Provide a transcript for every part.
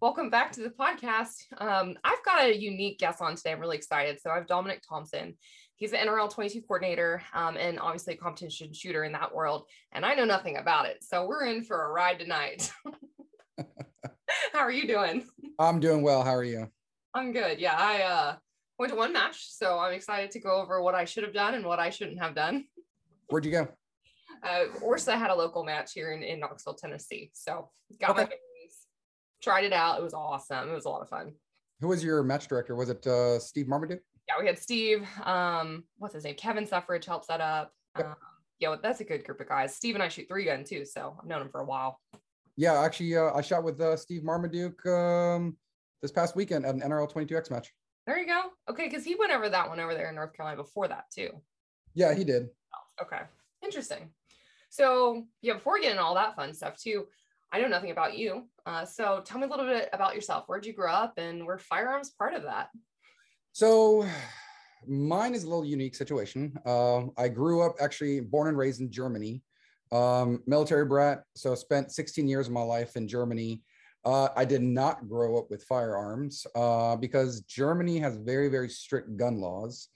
Welcome back to the podcast. Um, I've got a unique guest on today. I'm really excited. So I have Dominic Thompson. He's an NRL 22 coordinator um, and obviously a competition shooter in that world. And I know nothing about it. So we're in for a ride tonight. How are you doing? I'm doing well. How are you? I'm good. Yeah, I uh, went to one match. So I'm excited to go over what I should have done and what I shouldn't have done. Where'd you go? Uh, Orsa had a local match here in, in Knoxville, Tennessee. So got okay. my tried it out. It was awesome. It was a lot of fun. Who was your match director? Was it uh, Steve Marmaduke? Yeah, we had Steve. Um, what's his name? Kevin Suffridge helped set up. Yep. Um, yeah, that's a good group of guys. Steve and I shoot three gun too, so I've known him for a while. Yeah, actually, uh, I shot with uh, Steve Marmaduke um, this past weekend at an NRL 22X match. There you go. Okay, because he went over that one over there in North Carolina before that too. Yeah, he did. Oh, okay, interesting. So yeah, before we get all that fun stuff too, I know nothing about you. Uh, so tell me a little bit about yourself. Where'd you grow up and were firearms part of that? So mine is a little unique situation. Uh, I grew up actually born and raised in Germany, um, military brat. So spent 16 years of my life in Germany. Uh, I did not grow up with firearms uh, because Germany has very, very strict gun laws.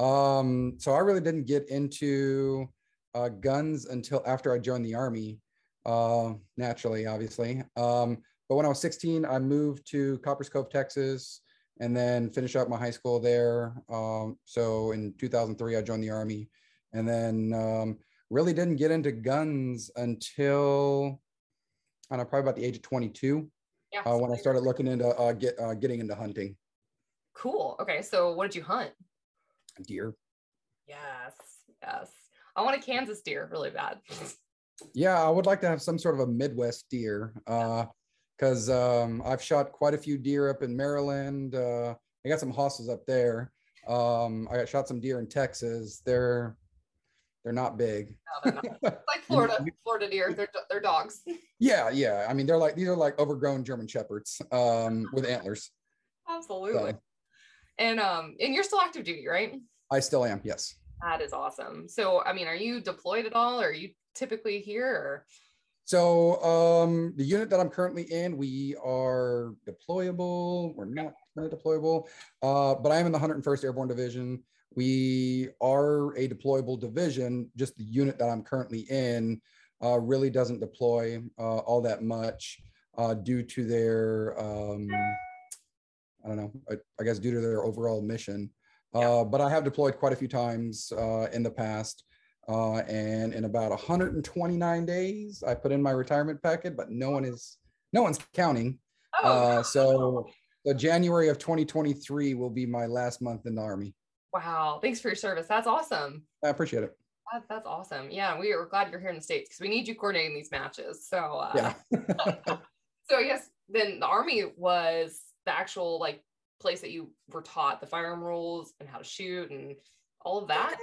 Hmm. Um, so I really didn't get into uh, guns until after I joined the army uh, naturally, obviously. Um, but when I was 16, I moved to Copperas Cove, Texas, and then finished up my high school there. Um, so in 2003, I joined the Army, and then um, really didn't get into guns until I don't know, probably about the age of 22. Yeah, uh, when I started looking into uh, get uh, getting into hunting. Cool. Okay, so what did you hunt? Deer. Yes, yes. I want a Kansas deer really bad. Yeah, I would like to have some sort of a Midwest deer Uh, because uh, um, I've shot quite a few deer up in Maryland. Uh, I got some hosses up there. Um, I got shot some deer in Texas. They're they're not big. No, they're not. like Florida, Florida deer. They're they're dogs. Yeah, yeah. I mean, they're like these are like overgrown German shepherds um, with antlers. Absolutely. So. And um, and you're still active duty, right? I still am. Yes. That is awesome. So, I mean, are you deployed at all? Or are you typically here? So um, the unit that I'm currently in, we are deployable. We're not deployable, uh, but I am in the 101st Airborne Division. We are a deployable division. Just the unit that I'm currently in uh, really doesn't deploy uh, all that much uh, due to their, um, I don't know, I, I, guess due to their overall mission. Yeah. Uh, but I have deployed quite a few times uh, in the past. Uh, and in about 129 days, I put in my retirement packet, but no one is, no one's counting. Oh, uh, so the January of 2023 will be my last month in the Army. Wow. Thanks for your service. That's awesome. I appreciate it. That, that's awesome. Yeah. We are glad you're here in the States because we need you coordinating these matches. So, uh, yeah. so I guess then the Army was the actual like place that you were taught the firearm rules and how to shoot and all of that.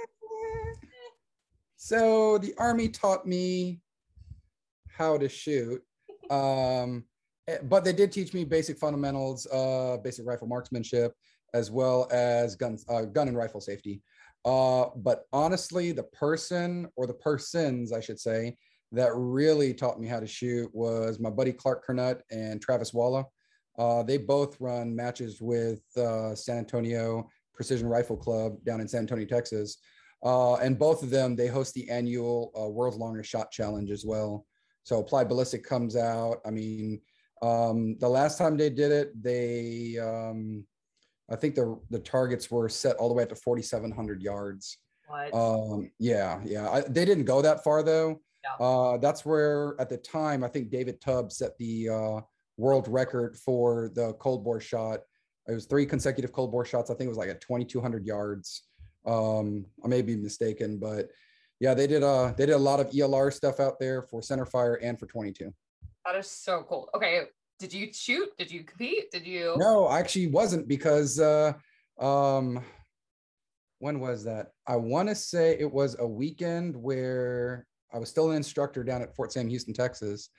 So the army taught me how to shoot. Um, eh, but they did teach me basic fundamentals, uh, basic rifle marksmanship, as well as guns, uh, gun and rifle safety. Uh, but honestly, the person or the persons, I should say, that really taught me how to shoot was my buddy Clark Kernut and Travis Walla. Uh, they both run matches with uh, San Antonio Precision Rifle Club down in San Antonio, Texas. Uh, and both of them, they host the annual uh, World's Longest Shot Challenge as well. So Applied Ballistic comes out. I mean, um, the last time they did it, they, um, I think the the targets were set all the way up to 4,700 yards. What? Um, yeah, yeah. I, they didn't go that far though. Yeah. Uh, that's where at the time I think David Tubbs set the uh, world record for the cold bore shot. It was three consecutive cold bore shots. I think it was like at 2,200 yards. Um, I may be mistaken, but yeah, they did uh they did a lot of ELR stuff out there for center fire and for 22. That is so cool. Okay, did you shoot? Did you compete? Did you? No, I actually wasn't because uh, um, when was that? I want to say it was a weekend where I was still an instructor down at Fort Sam Houston, Texas,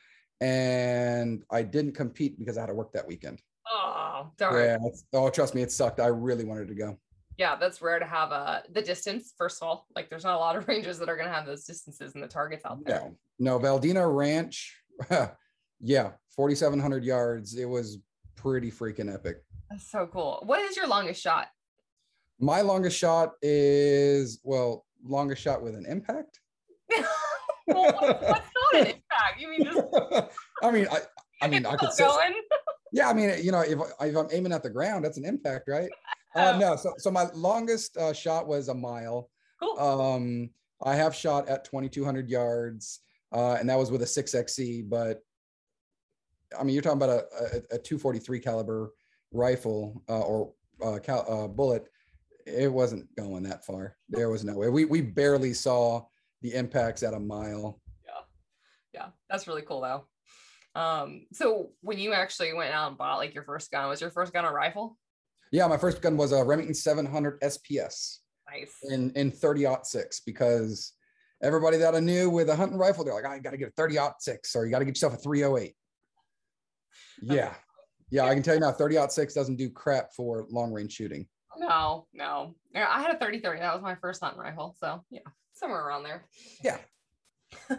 and I didn't compete because I had to work that weekend. Oh, darn. Yeah. Oh, trust me, it sucked. I really wanted to go. Yeah, that's rare to have uh the distance. First of all, like there's not a lot of ranges that are gonna have those distances and the targets out there. No, no, Valdina Ranch. yeah, 4,700 yards. It was pretty freaking epic. That's so cool. What is your longest shot? My longest shot is, well, longest shot with an impact. well, what's, not an impact? You mean just I mean, I, I mean, I could say, yeah, I mean, you know, if, if I'm aiming at the ground, that's an impact, right? Uh, Oh. no, so, so my longest uh, shot was a mile. Cool. Um, I have shot at 2,200 yards, uh, and that was with a 6XC. But I mean, you're talking about a, a, a 243 caliber rifle uh, or uh, cal- uh, bullet. It wasn't going that far. There was no way. We we barely saw the impacts at a mile. Yeah. Yeah, that's really cool though. Um, so when you actually went out and bought like your first gun, was your first gun a rifle? Yeah, my first gun was a Remington 700 SPS Nice. in in 30 six because everybody that I knew with a hunting rifle, they're like, I got to get a 30 six or you got to get yourself a 308. Yeah. Yeah, I can tell you now, 30 six doesn't do crap for long range shooting. No, no. I had a 30 30. That was my first hunting rifle. So yeah, somewhere around there. Yeah.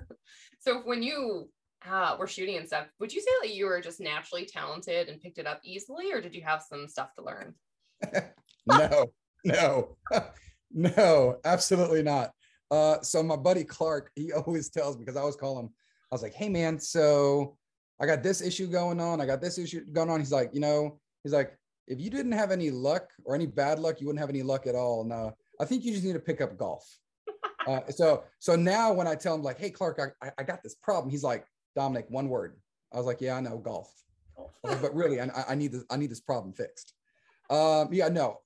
So when you uh, were shooting and stuff, would you say that you were just naturally talented and picked it up easily, or did you have some stuff to learn? no, no, no, absolutely not. Uh, so my buddy Clark, he always tells me because I always call him, I was like, hey man, so I got this issue going on. I got this issue going on. He's like, you know, he's like, if you didn't have any luck or any bad luck, you wouldn't have any luck at all. No, I think you just need to pick up golf. Uh, so so now when I tell him like, hey Clark, I, I- I got this problem, he's like, Dominic, one word. I was like, yeah, I know golf. But really, I- I need this. I need this problem fixed. Um, yeah, no,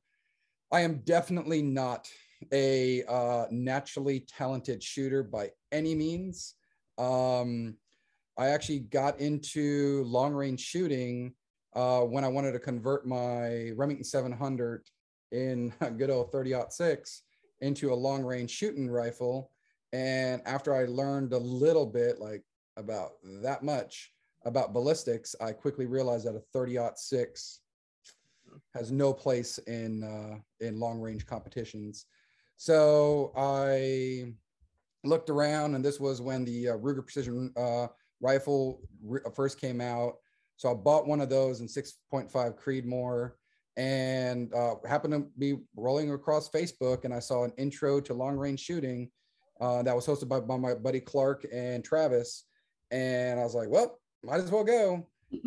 I am definitely not a uh, naturally talented shooter by any means. Um, I actually got into long range shooting uh, when I wanted to convert my Remington 700 in a good old 30 six into a long range shooting rifle. And after I learned a little bit, like about that much about ballistics, I quickly realized that a 30 six has no place in uh, in long range competitions. So I looked around, and this was when the uh, Ruger Precision uh, rifle re- first came out. So I bought one of those in 6.5 Creedmoor, and uh, happened to be rolling across Facebook, and I saw an intro to long range shooting uh, that was hosted by, by my buddy Clark and Travis, and I was like, well, might as well go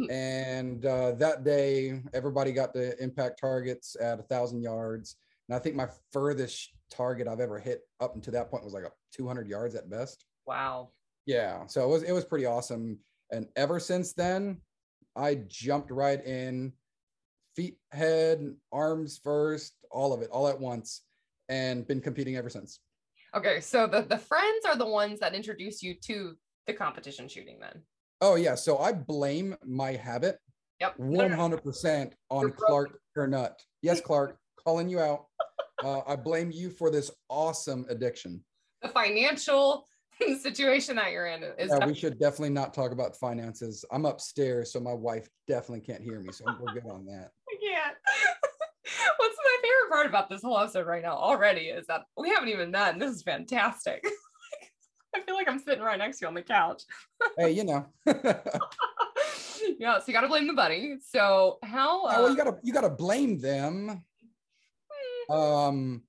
and uh, that day everybody got the impact targets at a thousand yards. And i think my furthest target i've ever hit up until that point was like a 200 yards at best. Wow. yeah. So it was it was pretty awesome. And ever since then i jumped right in feet head arms first all of it all at once and been competing ever since. Okay, so the the friends are the ones that introduce you to the competition shooting then. Oh yeah so i blame my habit Yep. No, no. 100% on You're Clark Kernut. Yes, Clark, calling you out. Uh, I blame you for this awesome addiction. The financial situation that you're in is Yeah, we should definitely not talk about finances. I'm upstairs, so my wife definitely can't hear me. So we're good on that. I can't. What's my favorite part about this whole episode right now already is that we haven't even met, and this is fantastic. I feel like I'm sitting right next to you on the couch. Hey, you know. yeah, so you got to blame the buddy. So how? Yeah, well, uh, you gotta you gotta blame them. Um,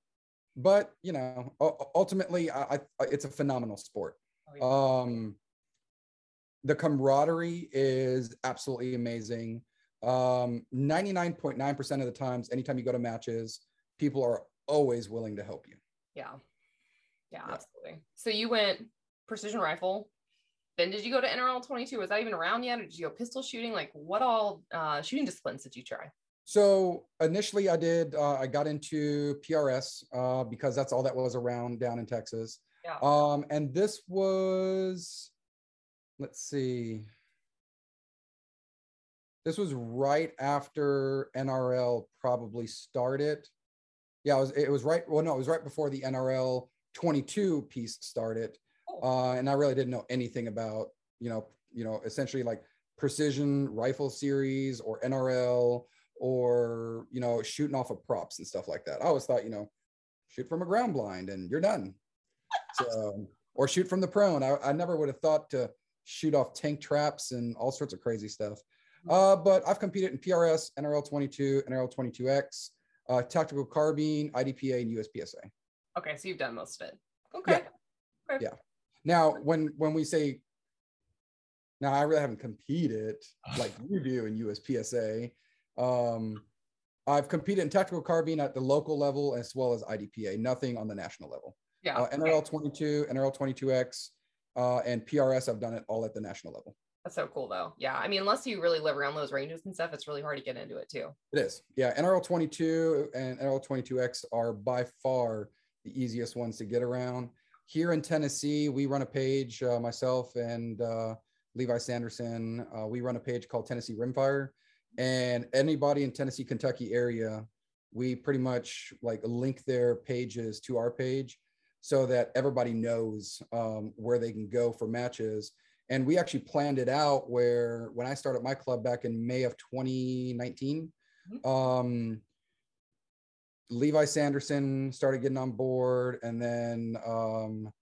but you know, ultimately, I, I it's a phenomenal sport. oh, yeah. um the camaraderie is absolutely amazing um 99.9% of the times anytime you go to matches people are always willing to help you yeah, yeah, yeah. absolutely. So you went precision rifle. Then did you go to NRL 22? Was that even around yet, or did you go pistol shooting? Like, what all uh, shooting disciplines did you try? so initially i did uh, i got into prs uh, because that's all that was around down in texas Yeah. um and this was let's see this was right after NRL probably started. Yeah, it was it was right. Well, no, it was right before the NRL 22 piece started, uh, and I really didn't know anything about you know you know essentially like precision rifle series or NRL or you know shooting off of props and stuff like that. I always thought you know shoot from a ground blind and you're done. So or shoot from the prone. I, I never would have thought to shoot off tank traps and all sorts of crazy stuff. Uh, but I've competed in PRS, NRL 22, NRL 22X, uh, tactical carbine, IDPA, and USPSA. Okay, so you've done most of it. Okay. Yeah. okay. yeah. Now, when when we say, now I really haven't competed like you do in USPSA. Um, I've competed in tactical carbine at the local level as well as IDPA. Nothing on the national level. Yeah. Uh, NRL 22, NRL 22X, uh, and PRS. I've done it all at the national level. That's so cool though. Yeah. I mean, unless you really live around those ranges and stuff, it's really hard to get into it too. It is. Yeah. NRL 22 and NRL 22X are by far the easiest ones to get around. Here in Tennessee, we run a page, uh, myself and uh, Levi Sanderson, uh, we run a page called Tennessee Rimfire. And anybody in Tennessee, Kentucky area, we pretty much like link their pages to our page so that everybody knows um, where they can go for matches and we actually planned it out where when I started my club back in May of 2019, mm-hmm. um, Levi Sanderson started getting on board, and then um,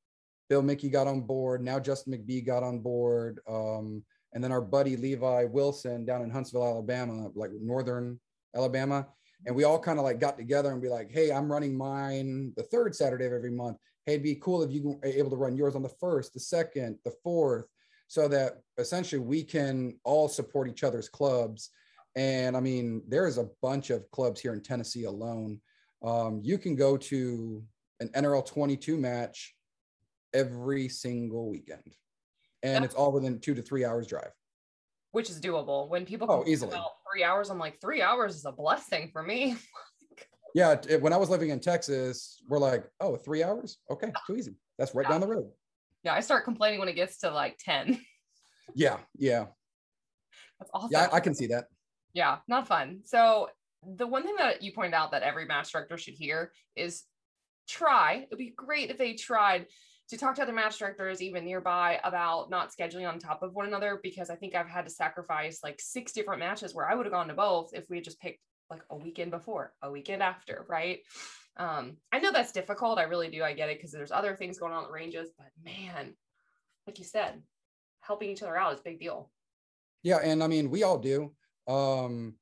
Bill Mickey got on board. Now Justin McBee got on board, um, and then our buddy Levi Wilson down in Huntsville, Alabama, like northern Alabama, and we all kind of like got together and be like, "Hey, I'm running mine the third Saturday of every month. Hey, it'd be cool if you were able to run yours on the first, the second, the fourth, so that essentially we can all support each other's clubs. And I mean, there is a bunch of clubs here in Tennessee alone. Um, you can go to an NRL 22 match every single weekend, and it's all within two to three hours drive. Which is doable. When people oh, easily three hours, I'm like, three hours is a blessing for me. yeah, it, when I was living in Texas, we're like, oh, three hours? Okay, too easy. That's right yeah. down the road. Yeah, I start complaining when it gets to like 10. Yeah, yeah. That's awesome. Yeah, I can see that. Yeah, not fun. So the one thing that you point out that every match director should hear is try. It'd be great if they tried to talk to other match directors even nearby about not scheduling on top of one another because I think I've had to sacrifice like six different matches where I would have gone to both if we had just picked like a weekend before, a weekend after, right? Um, I know that's difficult. I really do. I get it because there's other things going on at ranges, but man, like you said, helping each other out is a big deal. Yeah, and I mean, we all do. Um,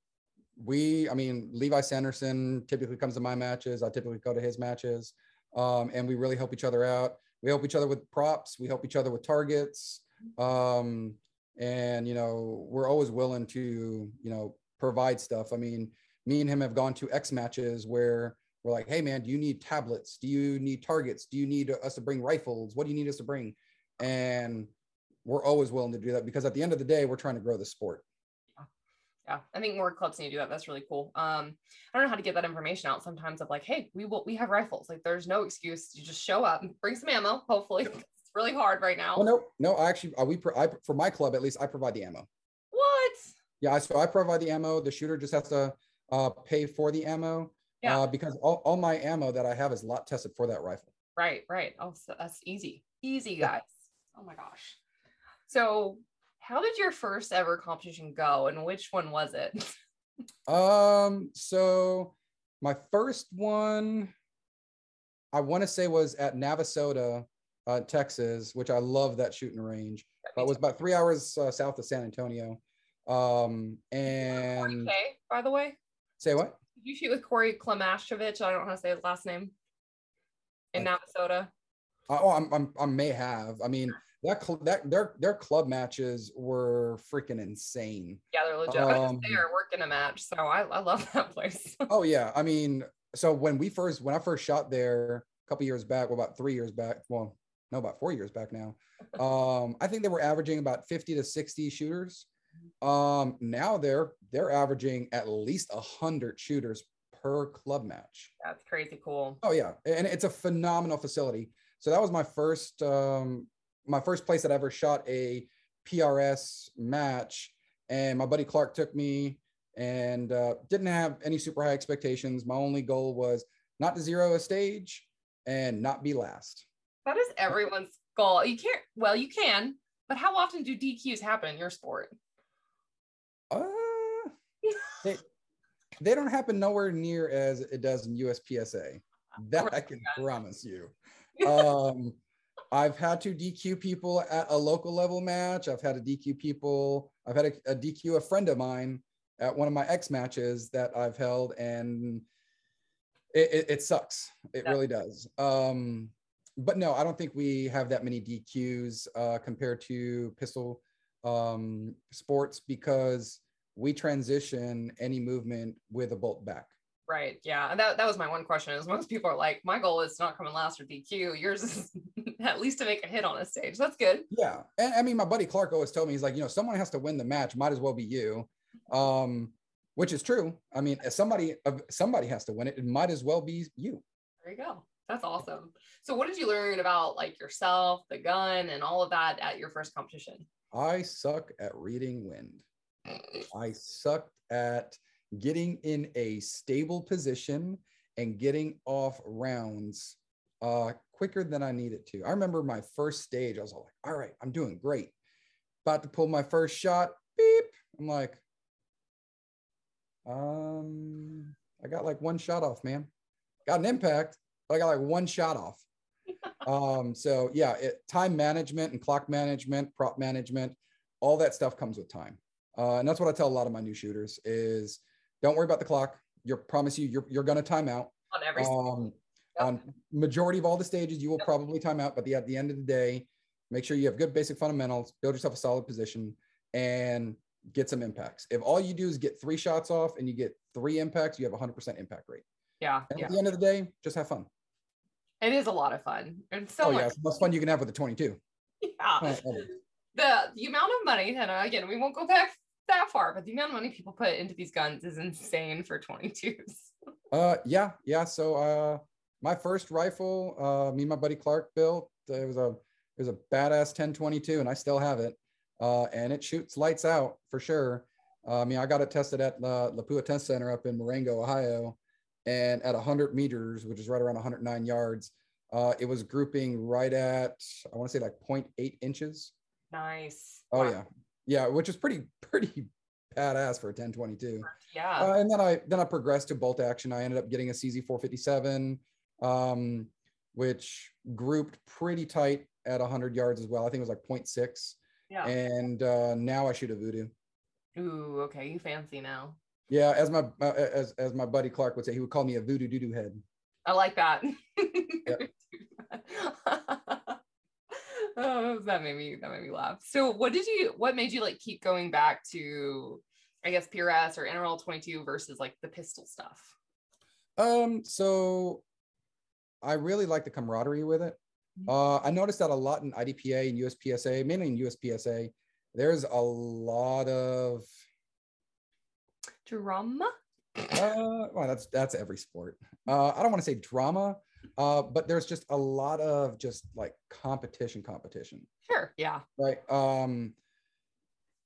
we, I mean, Levi Sanderson typically comes to my matches. I typically go to his matches, um, and we really help each other out. We help each other with props. We help each other with targets. Um, and you know, we're always willing to, you know, provide stuff. I mean, me and him have gone to X matches where we're like, hey man, do you need tablets? Do you need targets? Do you need us to bring rifles? What do you need us to bring? And we're always willing to do that because at the end of the day, we're trying to grow the sport. Yeah, I think more clubs need to do that. That's really cool. Um, I don't know how to get that information out sometimes of like, hey, we will we have rifles. Like there's no excuse. You just show up and bring some ammo, hopefully. it's really hard right now. Well, no, no, I actually uh, we pro- I, for my club at least I provide the ammo. What? Yeah, so I provide the ammo. The shooter just has to uh, pay for the ammo. Yeah. Uh, because all, all my ammo that I have is lot tested for that rifle. Right, right. Oh, so that's easy. Easy, guys. Oh my gosh. So, how did your first ever competition go and which one was it? um, so my first one I want to say was at Navasota, uh, Texas, which I love that shooting range. But it was about three hours uh, south of San Antonio. Um, and okay, by the way, say what? Did you shoot with Corey Klemashevich? I don't know how to say his last name in uh, Navasota. Oh, I'm, I'm, I may have. I mean, that cl- that their their club matches were freaking insane. Yeah, they're legit. Um, was there working a match, so I, I love that place. oh yeah, I mean, so when we first when I first shot there a couple years back, well, about three years back, well, no, about four years back now. Um, I think they were averaging about fifty to sixty shooters. Um, now they're they're averaging at least a hundred shooters per club match. That's crazy cool. Oh yeah, and it's a phenomenal facility. So that was my first um, my first place that I ever shot a PRS match. and my buddy Clark took me and uh, didn't have any super high expectations. My only goal was not to zero a stage and not be last. That is everyone's goal. You can't, well, you can, but how often do DQs happen in your sport? Uh, they, they don't happen nowhere near as it does in USPSA. That I can promise you. Um, I've had to DQ people at a local level match. I've had to DQ people. I've had a, a DQ a friend of mine at one of my X matches that I've held, and it, it, it sucks. It yeah. really does. Um, but no, I don't think we have that many DQs uh, compared to pistol um, sports because we transition any movement with a bolt back. Right. Yeah. And that, that was my one question is most people are like, my goal is not coming last or DQ. Yours is at least to make a hit on a stage. That's good. Yeah. And I mean, my buddy Clark always told me, he's like, you know, someone has to win the match. Might as well be you. Um, which is true. I mean, if somebody, somebody has to win it. It might as well be you. There you go. That's awesome. So what did you learn about like yourself, the gun and all of that at your first competition? I suck at reading wind. I sucked at getting in a stable position and getting off rounds uh, quicker than I needed to. I remember my first stage, I was all like, all right, I'm doing great. About to pull my first shot, beep. I'm like, um, I got like one shot off, man. Got an impact, but I got like one shot off. um, so yeah, it, time management and clock management, prop management, all that stuff comes with time. Uh, and that's what I tell a lot of my new shooters is don't worry about the clock. You promise you you're, you're going to time out on every um, yep. on majority of all the stages. You will yep. probably time out, but the, at the end of the day, make sure you have good basic fundamentals, build yourself a solid position and get some impacts. If all you do is get three shots off and you get three impacts, you have a hundred percent impact rate. Yeah. And yeah. at the end of the day, just have fun. It is a lot of fun. And so oh, yeah, it's the most fun you can have with a 22. Yeah. the the amount of money, and again, we won't go back that far, but the amount of money people put into these guns is insane for 22s. uh, yeah, yeah. So, uh, my first rifle, uh, me and my buddy Clark built. Uh, it was a it was a badass 1022, and I still have it. Uh, and it shoots lights out for sure. Uh, I mean, I got it tested at the Lapua Test Center up in Marengo, Ohio, and at 100 meters, which is right around 109 yards, uh, it was grouping right at I want to say like 0.8 inches. Nice. Oh wow. yeah, yeah, which is pretty pretty badass for a 1022. Yeah. Uh, and then I then I progressed to bolt action. I ended up getting a CZ 457, um, which grouped pretty tight at 100 yards as well. I think it was like 0.6. Yeah. And uh, now I shoot a Vudoo. Ooh, okay, you fancy now. Yeah, as my uh, as as my buddy Clark would say, he would call me a Vudoo doo doo head. I like that. Yep. oh, that made me that made me laugh. So, what did you? What made you like keep going back to, I guess, PRS or NRL twenty two versus like the pistol stuff? Um. So, I really like the camaraderie with it. Mm-hmm. Uh, I noticed that a lot in IDPA and USPSA, mainly in USPSA. There's a lot of drama. Uh, well, that's that's every sport. Uh, I don't want to say drama, uh, but there's just a lot of just like competition, competition. Sure. Yeah. Right. Um,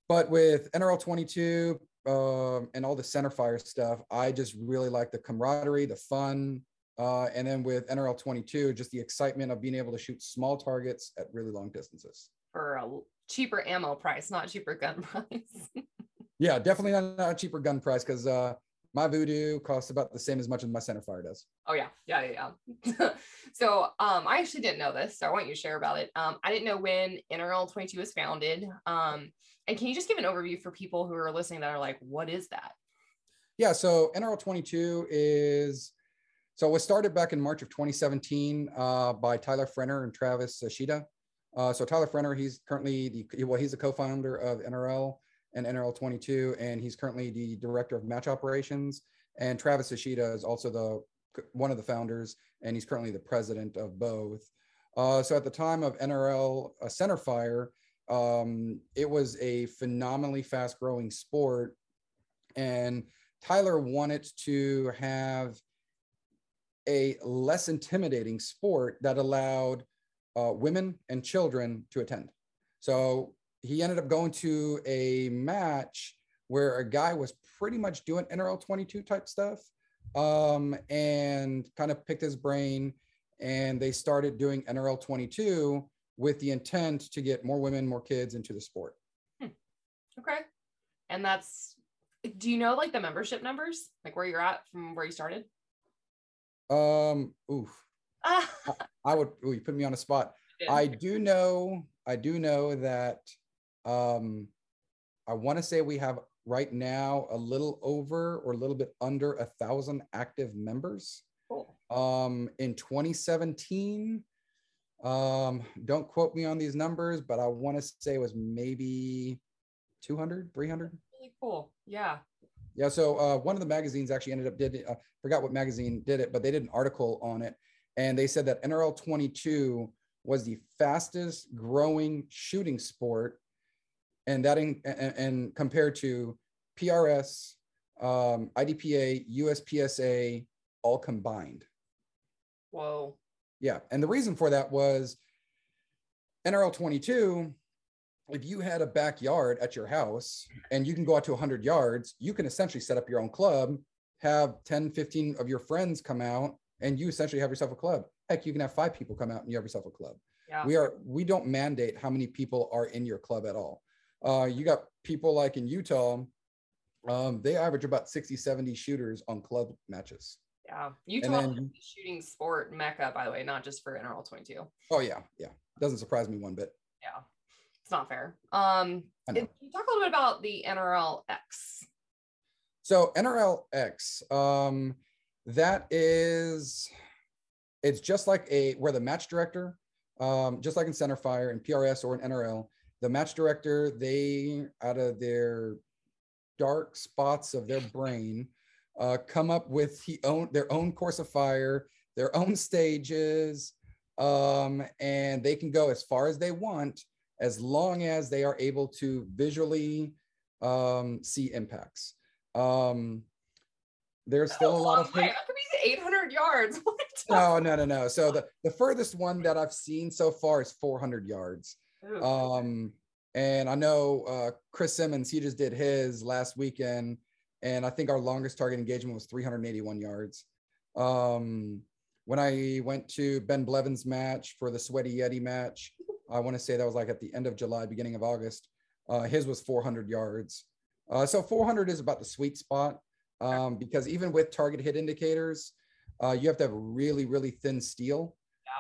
but with NRL 22 um, and all the center fire stuff, I just really like the camaraderie, the fun. Uh, and then with NRL 22, just the excitement of being able to shoot small targets at really long distances. For a cheaper ammo price, not cheaper gun price. yeah, definitely not, not a cheaper gun price because uh, my Vudoo costs about the same as much as my center fire does. Oh yeah, yeah, yeah. yeah. so um, I actually didn't know this, so I want you to share about it. Um, I didn't know when NRL 22 was founded. Um, and can you just give an overview for people who are listening that are like, what is that? Yeah, so NRL 22 is so it was started back in March of 2017 uh, by Tyler Frehner and Travis Ishida. Uh, so Tyler Frehner, he's currently the well, he's the co-founder of NRL and NRL 22, and he's currently the director of match operations. And Travis Ishida is also the one of the founders, and he's currently the president of both. Uh, so at the time of NRL uh, center fire, um, it was a phenomenally fast growing sport. And Tyler wanted to have a less intimidating sport that allowed uh, women and children to attend. So he ended up going to a match where a guy was pretty much doing NRL 22 type stuff um, and kind of picked his brain. And they started doing NRL 22 with the intent to get more women, more kids into the sport. Hmm. Okay. And that's, do you know like the membership numbers, like where you're at from where you started? Um, oof. I, I would, ooh, you put me on a spot. I do know, I do know that um, I want to say we have right now a little over or a little bit under a thousand active members. Cool. Um, in 2017, um, don't quote me on these numbers, but I want to say it was maybe 200, 300. Really cool. Yeah. Yeah. So uh, one of the magazines actually ended up did. I forgot what magazine did it, but they did an article on it, and they said that NRL 22 was the fastest growing shooting sport and that in, and, and compared to PRS, um, IDPA, USPSA, all combined. Whoa. Yeah, and the reason for that was NRL 22. If you had a backyard at your house and you can go out to 100 yards, you can essentially set up your own club, have 10, 15 of your friends come out, and you essentially have yourself a club. Heck, you can have five people come out and you have yourself a club. Yeah. We are we don't mandate how many people are in your club at all. Uh, you got people like in Utah, um, they average about 60, 70 shooters on club matches. Yeah. Utah is a shooting sport mecca, by the way, not just for NRL 22. Oh, yeah. Yeah. Doesn't surprise me one bit. Yeah. It's not fair. Um, can you talk a little bit about the NRL X? So, NRL X, um, that is, it's just like a, where the match director, um, just like in Centerfire and PRS or in NRL, the match director, they out of their dark spots of their brain, uh, come up with he own their own course of fire, their own stages, um, and they can go as far as they want as long as they are able to visually um, see impacts. Um, there's still a, lot of way. that could be 800 yards. no, no, no, no. So the the furthest one that I've seen so far is 400 yards. Um, and I know uh, Chris Simmons, he just did his last weekend, and I think our longest target engagement was 381 yards. Um, when I went to Ben Blevins' match for the Sweaty Yeti match, I want to say that was like at the end of July, beginning of August. Uh, his was 400 yards. Uh, so 400 is about the sweet spot um, because even with target hit indicators, uh, you have to have really, really thin steel.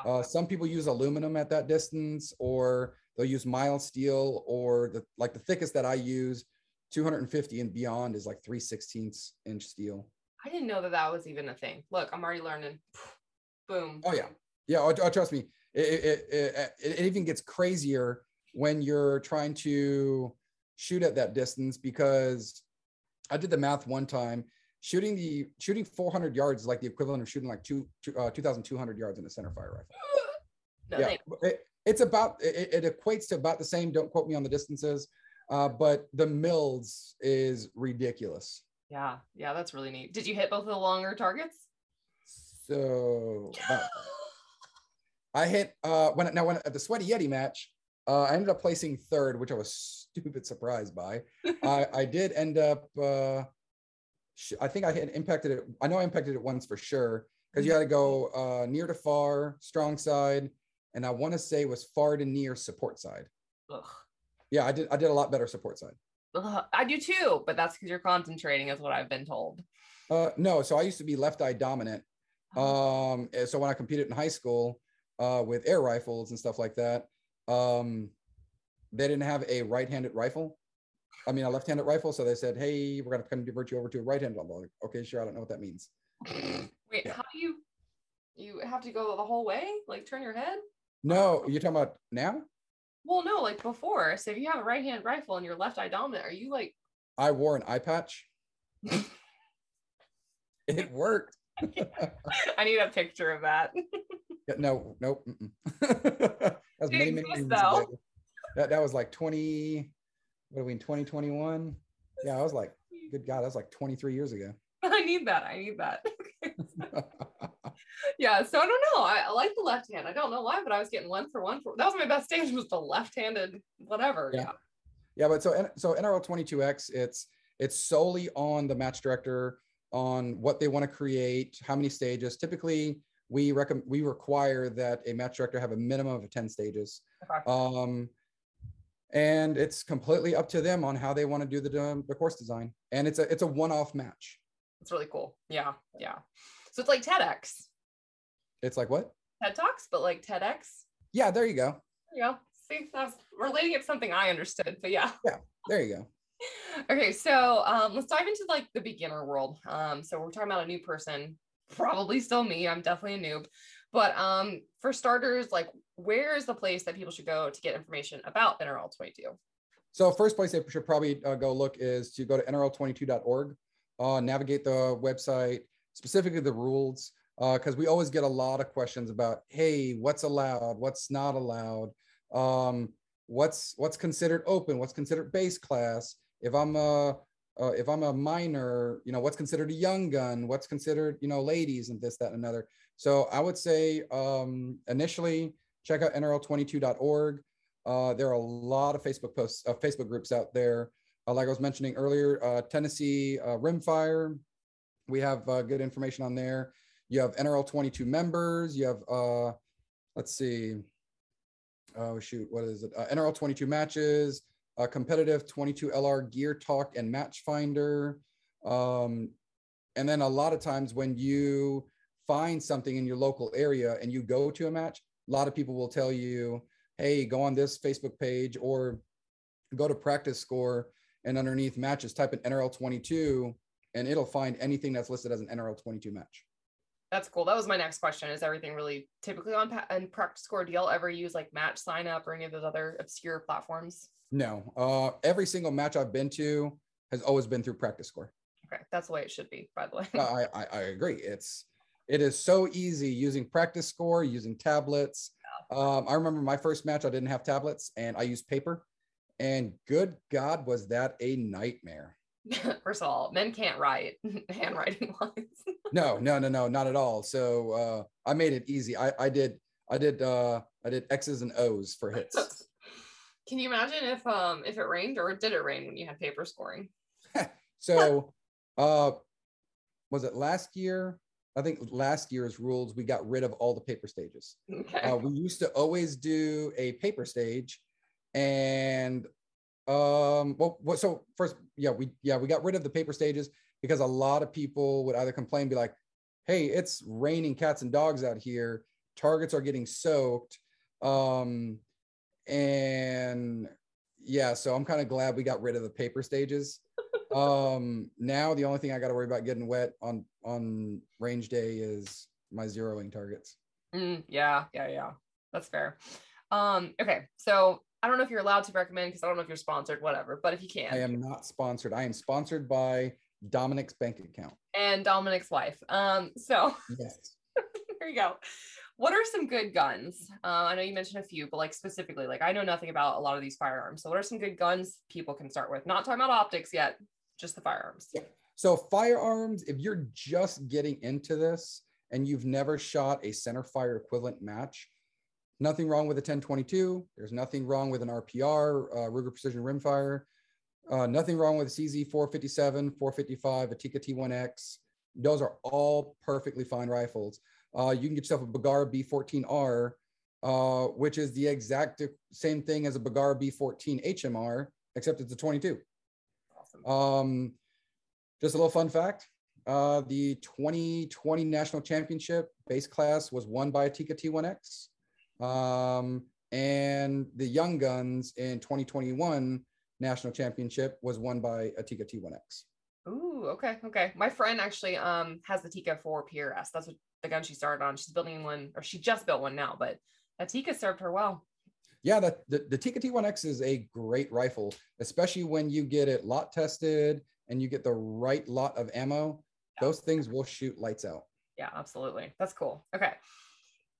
Uh, some people use aluminum at that distance, or they'll use mild steel, or the like the thickest that I use, 250 and beyond is like 3 16ths inch steel. I didn't know that that was even a thing. Look, I'm already learning. Boom. Oh yeah, yeah. Oh, oh trust me, it, it, it, it even gets crazier when you're trying to shoot at that distance because I did the math one time shooting the shooting 400 yards is like the equivalent of shooting like two, two uh, 2,200 yards in a center fire rifle. no, yeah, it, it's about it, it, equates to about the same. Don't quote me on the distances, uh, but the mils is ridiculous. Yeah, yeah, that's really neat. Did you hit both of the longer targets? So uh, I hit uh when now when at the Sweaty Yeti match, uh, I ended up placing third, which I was stupid surprised by. I, I did end up uh I think I had impacted it. I know I impacted it once for sure because you had to go uh, near to far, strong side, and I want to say was far to near support side. Ugh. Yeah, I did. I did a lot better support side. Ugh, I do too, but that's because you're concentrating, is what I've been told. Uh, no, so I used to be left eye dominant. Oh. Um, so when I competed in high school uh, with air rifles and stuff like that, um, they didn't have a right-handed rifle. I mean, a left-handed rifle. So they said, "Hey, we're going to come convert you over to a right-handed." I'm like, "Okay, sure. I don't know what that means." Wait, yeah. how do you? You have to go the whole way, like turn your head. No, you're talking about now. Well, no, like before. So if you have a right-hand rifle and your left eye dominant, are you like? I wore an eye patch. it worked. I need a picture of that. yeah, no, nope. that was many, many years ago. That, that was like 20, what are we in 2021? Yeah, I was like, good God, that was like 23 years ago. I need that. I need that. Yeah, so I don't know. I, I, like the left hand. I don't know why, but I was getting one for one for that was my best stage was the left-handed whatever. Yeah. Yeah, but so so NRL 22X, it's it's solely on the match director on what they want to create, how many stages. Typically, we recommend we require that a match director have a minimum of 10 stages. Okay. Um, and it's completely up to them on how they want to do the the course design. And it's a it's a one-off match. It's really cool. Yeah, yeah. So it's like TEDx, It's like what? TED Talks, but like TEDx. Yeah, there you go. There you go. See, that's relating it to something I understood, but yeah. Yeah, there you go. okay, so um, let's dive into like the beginner world. Um, so we're talking about a new person, probably still me. I'm definitely a noob. But um, for starters, like where is the place that people should go to get information about NRL 22? So first place they should probably uh, go look is to go to nrl22.org, uh, navigate the website, specifically the rules, because we always get a lot of questions about, hey, what's allowed, what's not allowed, um, what's what's considered open, what's considered base class. If I'm a uh, if I'm a minor, you know, what's considered a young gun, what's considered, you know, ladies and this, that, and another. So I would say um, initially check out nrl22.org. Uh, there are a lot of Facebook posts, uh, Facebook groups out there. Uh, like I was mentioning earlier, uh, Tennessee uh, Rimfire, we have uh, good information on there. You have NRL 22 members. You have, uh, let's see, oh shoot, what is it? Uh, NRL 22 matches, uh, competitive 22 LR gear talk and match finder. Um, and then a lot of times when you find something in your local area and you go to a match, a lot of people will tell you, hey, go on this Facebook page or go to PractiScore and underneath matches, type in NRL 22 and it'll find anything that's listed as an NRL 22 match. That's cool. That was my next question. Is everything really typically on pa- and PractiScore? Do y'all ever use like match sign up or any of those other obscure platforms? No, uh, every single match I've been to has always been through PractiScore. Okay, that's the way it should be, by the way. I, I, I agree. It's it is so easy using PractiScore, using tablets. Um, I remember my first match, I didn't have tablets and I used paper. And good God, was that a nightmare? First of all, men can't write handwriting wise. No, no, no, no, not at all. So uh, I made it easy. I, I did, I did, uh, I did X's and O's for hits. Can you imagine if um if it rained or did it rain when you had paper scoring? So, uh, was it last year? I think last year's rules, we got rid of all the paper stages. Okay. Uh, we used to always do a paper stage, and um, well, what, so first, yeah, we yeah we got rid of the paper stages because a lot of people would either complain, be like, "Hey, it's raining cats and dogs out here. Targets are getting soaked," um, and yeah, so I'm kind of glad we got rid of the paper stages. um, now the only thing I got to worry about getting wet on on range day is my zeroing targets. Mm, yeah, yeah, yeah. That's fair. Um, okay, so I don't know if you're allowed to recommend because I don't know if you're sponsored, whatever. But if you can, I am not sponsored. I am sponsored by Dominic's bank account. and Dominic's wife. Um, so Yes. there you go. What are some good guns? Uh, I know you mentioned a few, but like specifically, like I know nothing about a lot of these firearms. So what are some good guns people can start with? Not talking about optics yet, just the firearms. Yeah. So firearms, if you're just getting into this and you've never shot a center fire equivalent match, nothing wrong with a 1022. There's nothing wrong with an RPR, uh, Ruger Precision Rimfire. Uh, nothing wrong with CZ 457, 455, a Tikka T1X. Those are all perfectly fine rifles. Uh, you can get yourself a Bergara B14R, uh, which is the exact same thing as a Bergara B14 HMR, except it's a 22. Awesome. Um, just a little fun fact. Uh, the 2020 national championship base class was won by a Tikka T1X. Um, and the Young Guns in 2021 national championship was won by a Tikka T1X. Ooh, okay, okay. My friend actually um has the Tikka for PRS. That's what the gun she started on. She's building one, or she just built one now, but that Tikka served her well. Yeah, that the, the Tikka T1X is a great rifle, especially when you get it lot tested and you get the right lot of ammo. Yeah. Those things will shoot lights out. Yeah, absolutely. That's cool. Okay.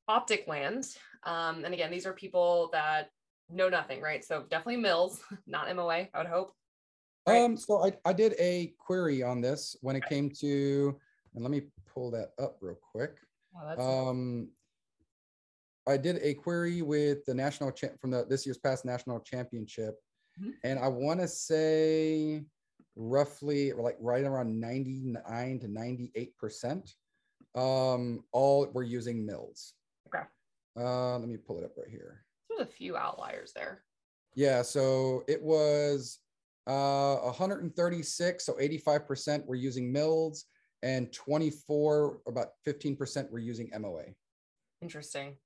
Optic land. Um, and again, these are people that know nothing, right? So definitely mils, not MOA, I would hope. Right. Um, so I, I did a query on this when it came to, and let me pull that up real quick. Oh, that's Um, I did a query with the national champ from the this year's past national championship, mm-hmm. and I want to say roughly like right around 99 to 98 percent. Um, all were using mils. Uh, let me pull it up right here. There's a few outliers there. Yeah, so it was uh 136, so 85% were using mils, and 24, about 15% were using MOA. Interesting.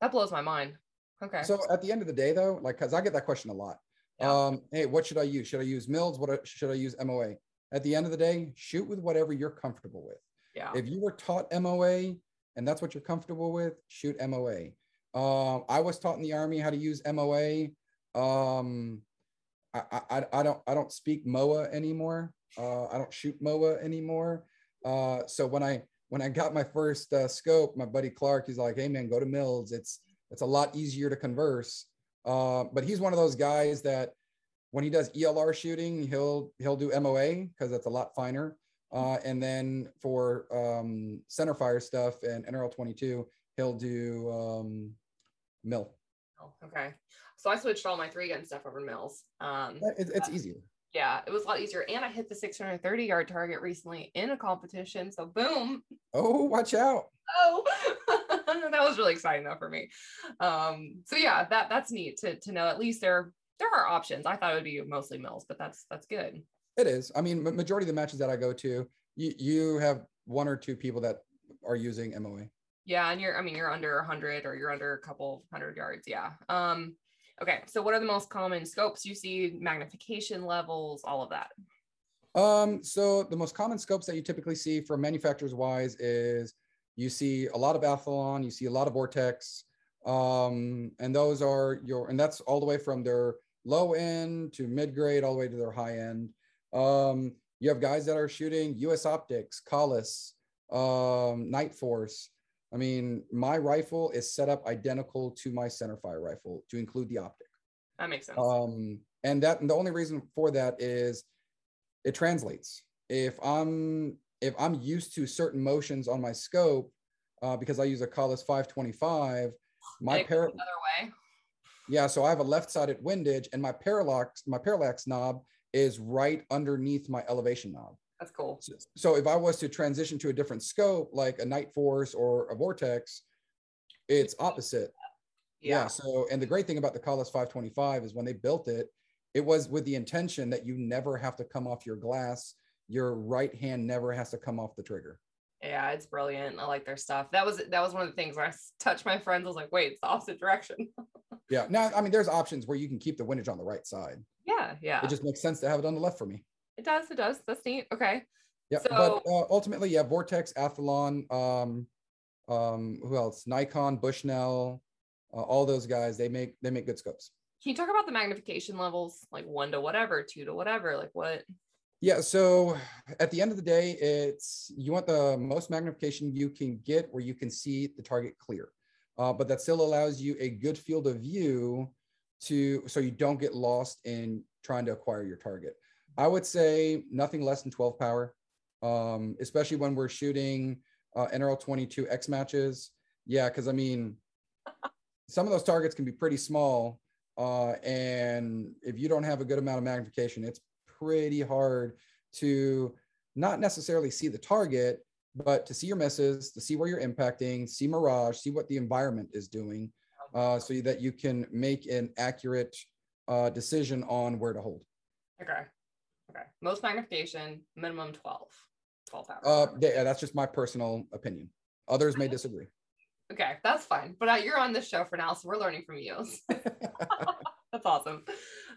That blows my mind. Okay. So at the end of the day, though, like, because I get that question a lot. Yeah. Um, hey, what should I use? Should I use mils? What should I use MOA? At the end of the day, shoot with whatever you're comfortable with. Yeah. If you were taught MOA and that's what you're comfortable with, shoot MOA. Um, I was taught in the army how to use MOA. Um, I, I, I don't I don't speak MOA anymore. Uh, I don't shoot MOA anymore. Uh, so when I when I got my first uh, scope, my buddy Clark, he's like, "Hey man, go to mils. It's it's a lot easier to converse." Uh, but he's one of those guys that when he does ELR shooting, he'll he'll do MOA because that's a lot finer. Uh, and then for um, center fire stuff and NRL 22, he'll do um, mil. Oh, okay. So I switched all my three gun stuff over to mils. Um, it's, it's easier. Yeah, it was a lot easier. And I hit the 630 yard target recently in a competition. So boom. Oh, watch out. Oh, that was really exciting though for me. Um, so yeah, that that's neat to, to know at least there there are options. I thought it would be mostly mils, but that's that's good. It is. I mean, majority of the matches that I go to, you you have one or two people that are using MOA. Yeah, and you're I mean you're under 100 or you're under a couple hundred yards. Yeah. Um okay, so what are the most common scopes you see, magnification levels, all of that? Um so the most common scopes that you typically see from manufacturers wise is you see a lot of Athlon, you see a lot of Vortex, um, and those are your, and that's all the way from their low end to mid grade, all the way to their high end. Um, you have guys that are shooting US Optics, Kahles, um, Nightforce. I mean, my rifle is set up identical to my centerfire rifle to include the optic. That makes sense. Um, and that and the only reason for that is it translates. If I'm if I'm used to certain motions on my scope, uh, because I use a Kahles 525, my par- another way. Yeah, so I have a left-sided windage, and my parallax my parallax knob is right underneath my elevation knob. That's cool. So, so, if I was to transition to a different scope, like a Nightforce or a Vortex, it's opposite. Yeah. yeah. So, and the great thing about the Kahles 525 is when they built it, it was with the intention that you never have to come off your glass. Your right hand never has to come off the trigger. Yeah, it's brilliant. I like their stuff. That was that was one of the things where I touched my friends. I was like, wait, it's the opposite direction. yeah. Now, I mean, there's options where you can keep the windage on the right side. Yeah, yeah. It just makes sense to have it on the left for me. It does. It does. That's neat. Okay. Yeah, so, but uh, ultimately, yeah, Vortex, Athlon, um, um, who else? Nikon, Bushnell, uh, all those guys. They make they make good scopes. Can you talk about the magnification levels, like one to whatever, two to whatever, like what? Yeah. So at the end of the day, it's you want the most magnification you can get where you can see the target clear, uh, but that still allows you a good field of view to so you don't get lost in trying to acquire your target. I would say nothing less than 12 power, um, especially when we're shooting uh, NRL 22 X matches. Yeah, because I mean, some of those targets can be pretty small. Uh, and if you don't have a good amount of magnification, it's pretty hard to not necessarily see the target, but to see your misses, to see where you're impacting, see mirage, see what the environment is doing, uh, so that you can make an accurate uh, decision on where to hold. Okay. Okay. Most magnification, minimum 12. 12 hours. Uh, yeah, that's just my personal opinion. Others may disagree. Okay, that's fine. But uh, you're on this show for now, so we're learning from you. that's awesome.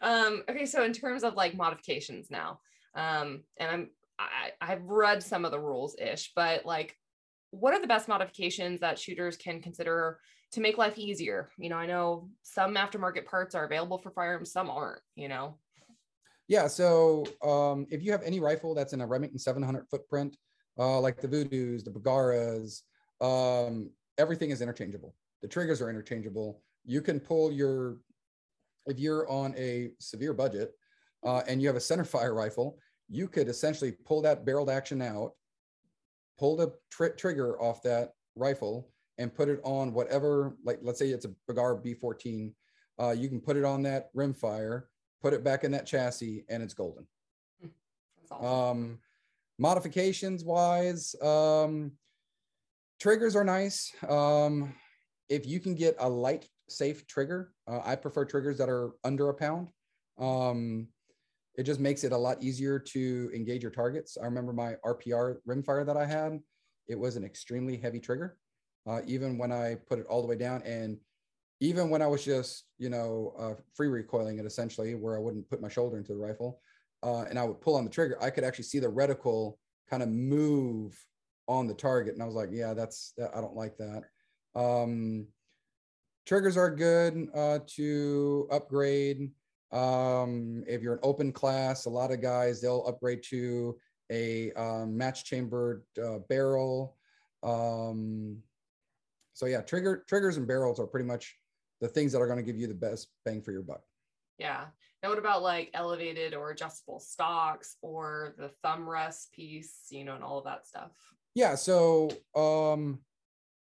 Um, okay, so in terms of like modifications now, um, and I'm I, I've read some of the rules ish, but like, what are the best modifications that shooters can consider to make life easier? You know, I know some aftermarket parts are available for firearms, some aren't. You know. Yeah. So um, if you have any rifle that's in a Remington 700 footprint, uh, like the Vudoos, the Bergaras, um, everything is interchangeable. The triggers are interchangeable. You can pull your, if you're on a severe budget uh, and you have a center fire rifle, you could essentially pull that barreled action out, pull the tr- trigger off that rifle, and put it on whatever, like let's say it's a Bergara B14. Uh, you can put it on that rimfire, put it back in that chassis, and it's golden. Awesome. Um, modifications wise, um, triggers are nice. Um, if you can get a light, safe trigger, uh, I prefer triggers that are under a pound. Um, it just makes it a lot easier to engage your targets. I remember my RPR rimfire that I had, it was an extremely heavy trigger. Uh, even when I put it all the way down and even when I was just, you know, uh, free recoiling it essentially, where I wouldn't put my shoulder into the rifle, uh, and I would pull on the trigger, I could actually see the reticle kind of move on the target, and I was like, yeah, that's I don't like that. Um, triggers are good uh, to upgrade. Um, if you're an open class, a lot of guys they'll upgrade to a um, match chambered uh, barrel. Um, so yeah, trigger triggers and barrels are pretty much the things that are going to give you the best bang for your buck. Yeah. Now, what about like elevated or adjustable stocks or the thumb rest piece, you know, and all of that stuff? Yeah. So, um,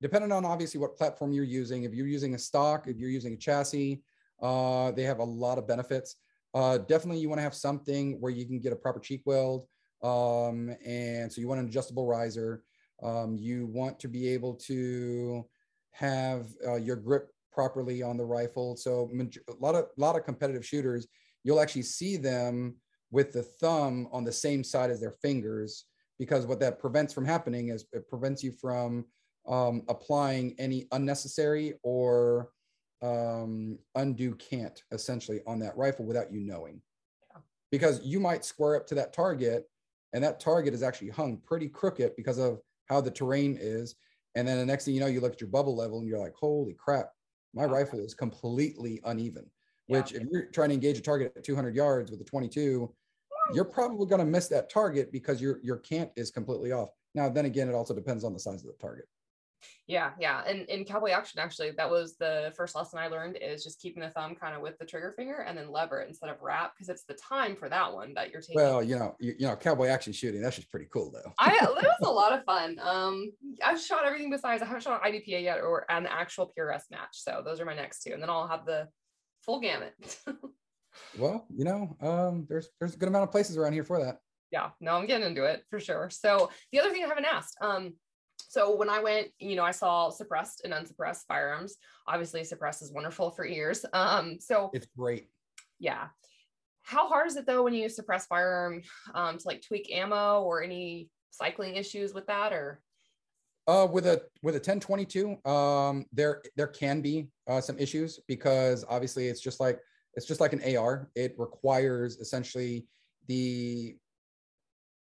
depending on obviously what platform you're using, if you're using a stock, if you're using a chassis, uh, they have a lot of benefits. Uh, definitely, you want to have something where you can get a proper cheek weld. Um, and so, you want an adjustable riser. Um, you want to be able to have uh, your grip properly on the rifle. So a lot of a lot of competitive shooters, you'll actually see them with the thumb on the same side as their fingers because what that prevents from happening is it prevents you from um, applying any unnecessary or um, undue cant essentially on that rifle without you knowing. Yeah. Because you might square up to that target and that target is actually hung pretty crooked because of how the terrain is. And then the next thing you know, you look at your bubble level and you're like, holy crap, my rifle is completely uneven. Which, Yeah. if you're trying to engage a target at 200 yards with a 22, you're probably going to miss that target because your your cant is completely off. Now, then again, it also depends on the size of the target. Yeah, yeah. And in cowboy action, actually, that was the first lesson I learned is just keeping the thumb kind of with the trigger finger and then lever it instead of wrap because it's the time for that one that you're taking. Well, you know, you, you know, cowboy action shooting, that's just pretty cool though. I it was a lot of fun. Um, I've shot everything besides I haven't shot an IDPA yet or an actual PRS match. So those are my next two, and then I'll have the full gamut. Well, you know, um, there's there's a good amount of places around here for that. yeah, no, I'm getting into it for sure. So the other thing I haven't asked, um, so when I went, you know, I saw suppressed and unsuppressed firearms. Obviously, suppressed is wonderful for ears. Um, so It's great. yeah, how hard is it though when you suppress firearm um, to like tweak ammo or any cycling issues with that or? Uh, with a with a 1022, um, there there can be uh, some issues because obviously it's just like it's just like an AR. It requires essentially the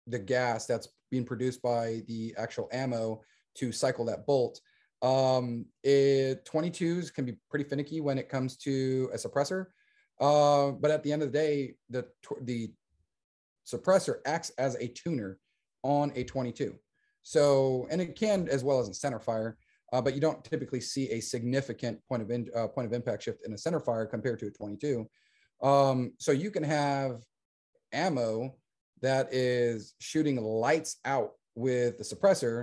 the gas that's being produced by the actual ammo to cycle that bolt. Um, it 22s can be pretty finicky when it comes to a suppressor, uh, but at the end of the day, the the suppressor acts as a tuner on a 22. So, and it can as well as in center fire, uh, but you don't typically see a significant point of in, uh, point of impact shift in a center fire compared to a 22. Um, so you can have ammo that is shooting lights out with the suppressor.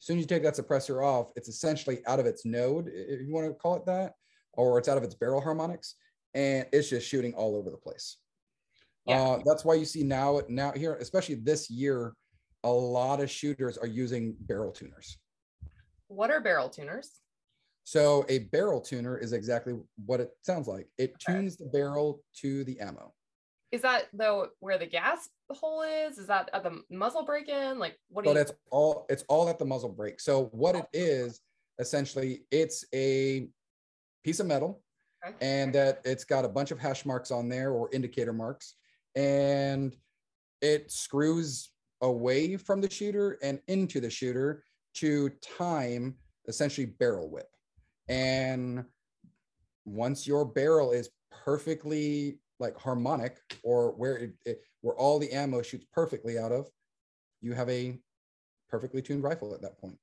As soon as you take that suppressor off, it's essentially out of its node, if you want to call it that, or it's out of its barrel harmonics, and it's just shooting all over the place. Yeah. Uh, that's why you see now, now here, especially this year, a lot of shooters are using barrel tuners. What are barrel tuners? So a barrel tuner is exactly what it sounds like. It Okay. tunes the barrel to the ammo. Is that though where the gas hole is? Is that at the muzzle brake in? Like what do So you? that's all. It's all at the muzzle brake. So what it oh. is essentially, it's a piece of metal, Okay. and that it's got a bunch of hash marks on there or indicator marks, and it screws away from the shooter and into the shooter to time essentially barrel whip. And once your barrel is perfectly like harmonic or where it, it where all the ammo shoots perfectly out of, you have a perfectly tuned rifle at that point.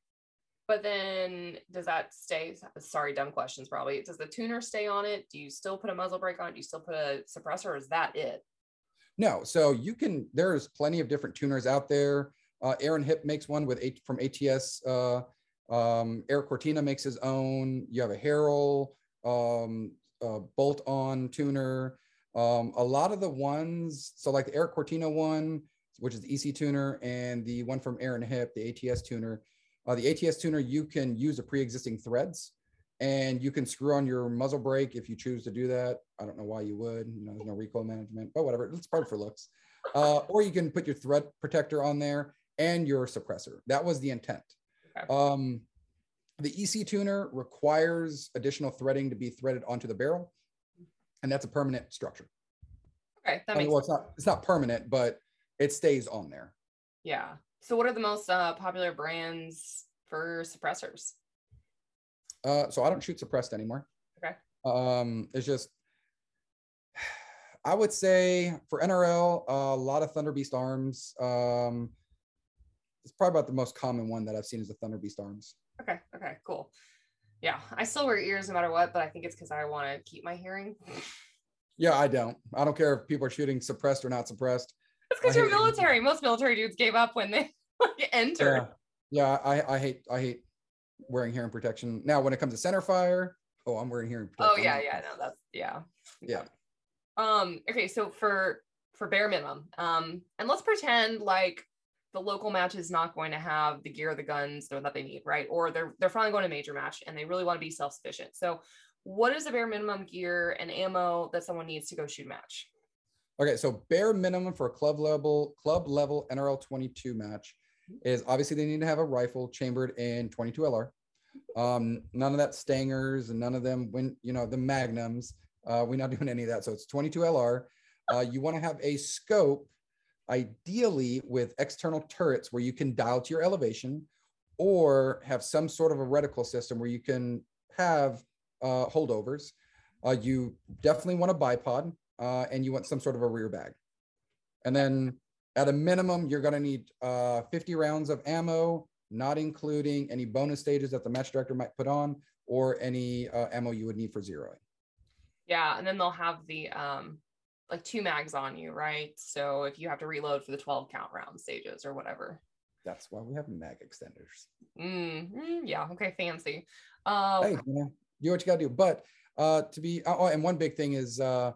But then does that stay? Sorry, dumb questions probably. Does the tuner stay on it? Do you still put a muzzle brake on it? Do you still put a suppressor? Or is that it? No, so you can. There's plenty of different tuners out there. Uh, Aaron Hip makes one with eight from ATS. Uh, um, Eric Cortina makes his own. You have a Harrell um, uh, bolt-on tuner. Um, a lot of the ones, so like the Eric Cortina one, which is the EC tuner, and the one from Aaron Hip, the ATS tuner. Uh, the ATS tuner, you can use the pre-existing threads and you can screw on your muzzle brake if you choose to do that. I don't know why you would, you know, there's no recoil management, but whatever, it's part for looks. Uh, or you can put your thread protector on there and your suppressor. That was the intent. Um, the EC tuner requires additional threading to be threaded onto the barrel, and that's a permanent structure. Okay, that I mean, makes well, it's not it's not permanent, but it stays on there. yeah. So what are the most uh, popular brands for suppressors? Uh, so I don't shoot suppressed anymore. Okay. Um, it's just I would say for NRL, a lot of Thunder Beast arms. Um, it's probably about the most common one that I've seen is the Thunder Beast arms. Okay, okay, cool. Yeah, I still wear ears no matter what, but I think it's because I want to keep my hearing. Yeah, I don't. I don't care if people are shooting suppressed or not suppressed. It's because you're it. military. Most military dudes gave up when they like, entered. Yeah, yeah. I, I hate I hate wearing hearing protection. Now, when it comes to center fire, oh, I'm wearing hearing protection. Oh yeah, yeah, no, that's yeah. yeah. Um, okay, so for for bare minimum, um, and let's pretend like the local match is not going to have the gear, the guns that they need, right? Or they're they're finally going to major match and they really want to be self-sufficient. So what is the bare minimum gear and ammo that someone needs to go shoot a match? Okay, so bare minimum for a club level club level NRL 22 match is obviously they need to have a rifle chambered in 22 LR. Um, none of that Stingers and none of them when you know the magnums. Uh, we're not doing any of that. So it's 22 LR. Uh, you want to have a scope, ideally with external turrets where you can dial to your elevation, or have some sort of a reticle system where you can have uh, holdovers. Uh, you definitely want a bipod uh, and you want some sort of a rear bag. And then at a minimum, you're going to need uh, 50 rounds of ammo, not including any bonus stages that the match director might put on or any uh, ammo you would need for zeroing. Yeah, and then they'll have the um like two mags on you, right? So if you have to reload for the 12 count round stages or whatever. That's why we have mag extenders. Mm, mm, yeah, okay, fancy. Um Hey, you know, do what you got to do. But uh, to be, oh, and one big thing is uh,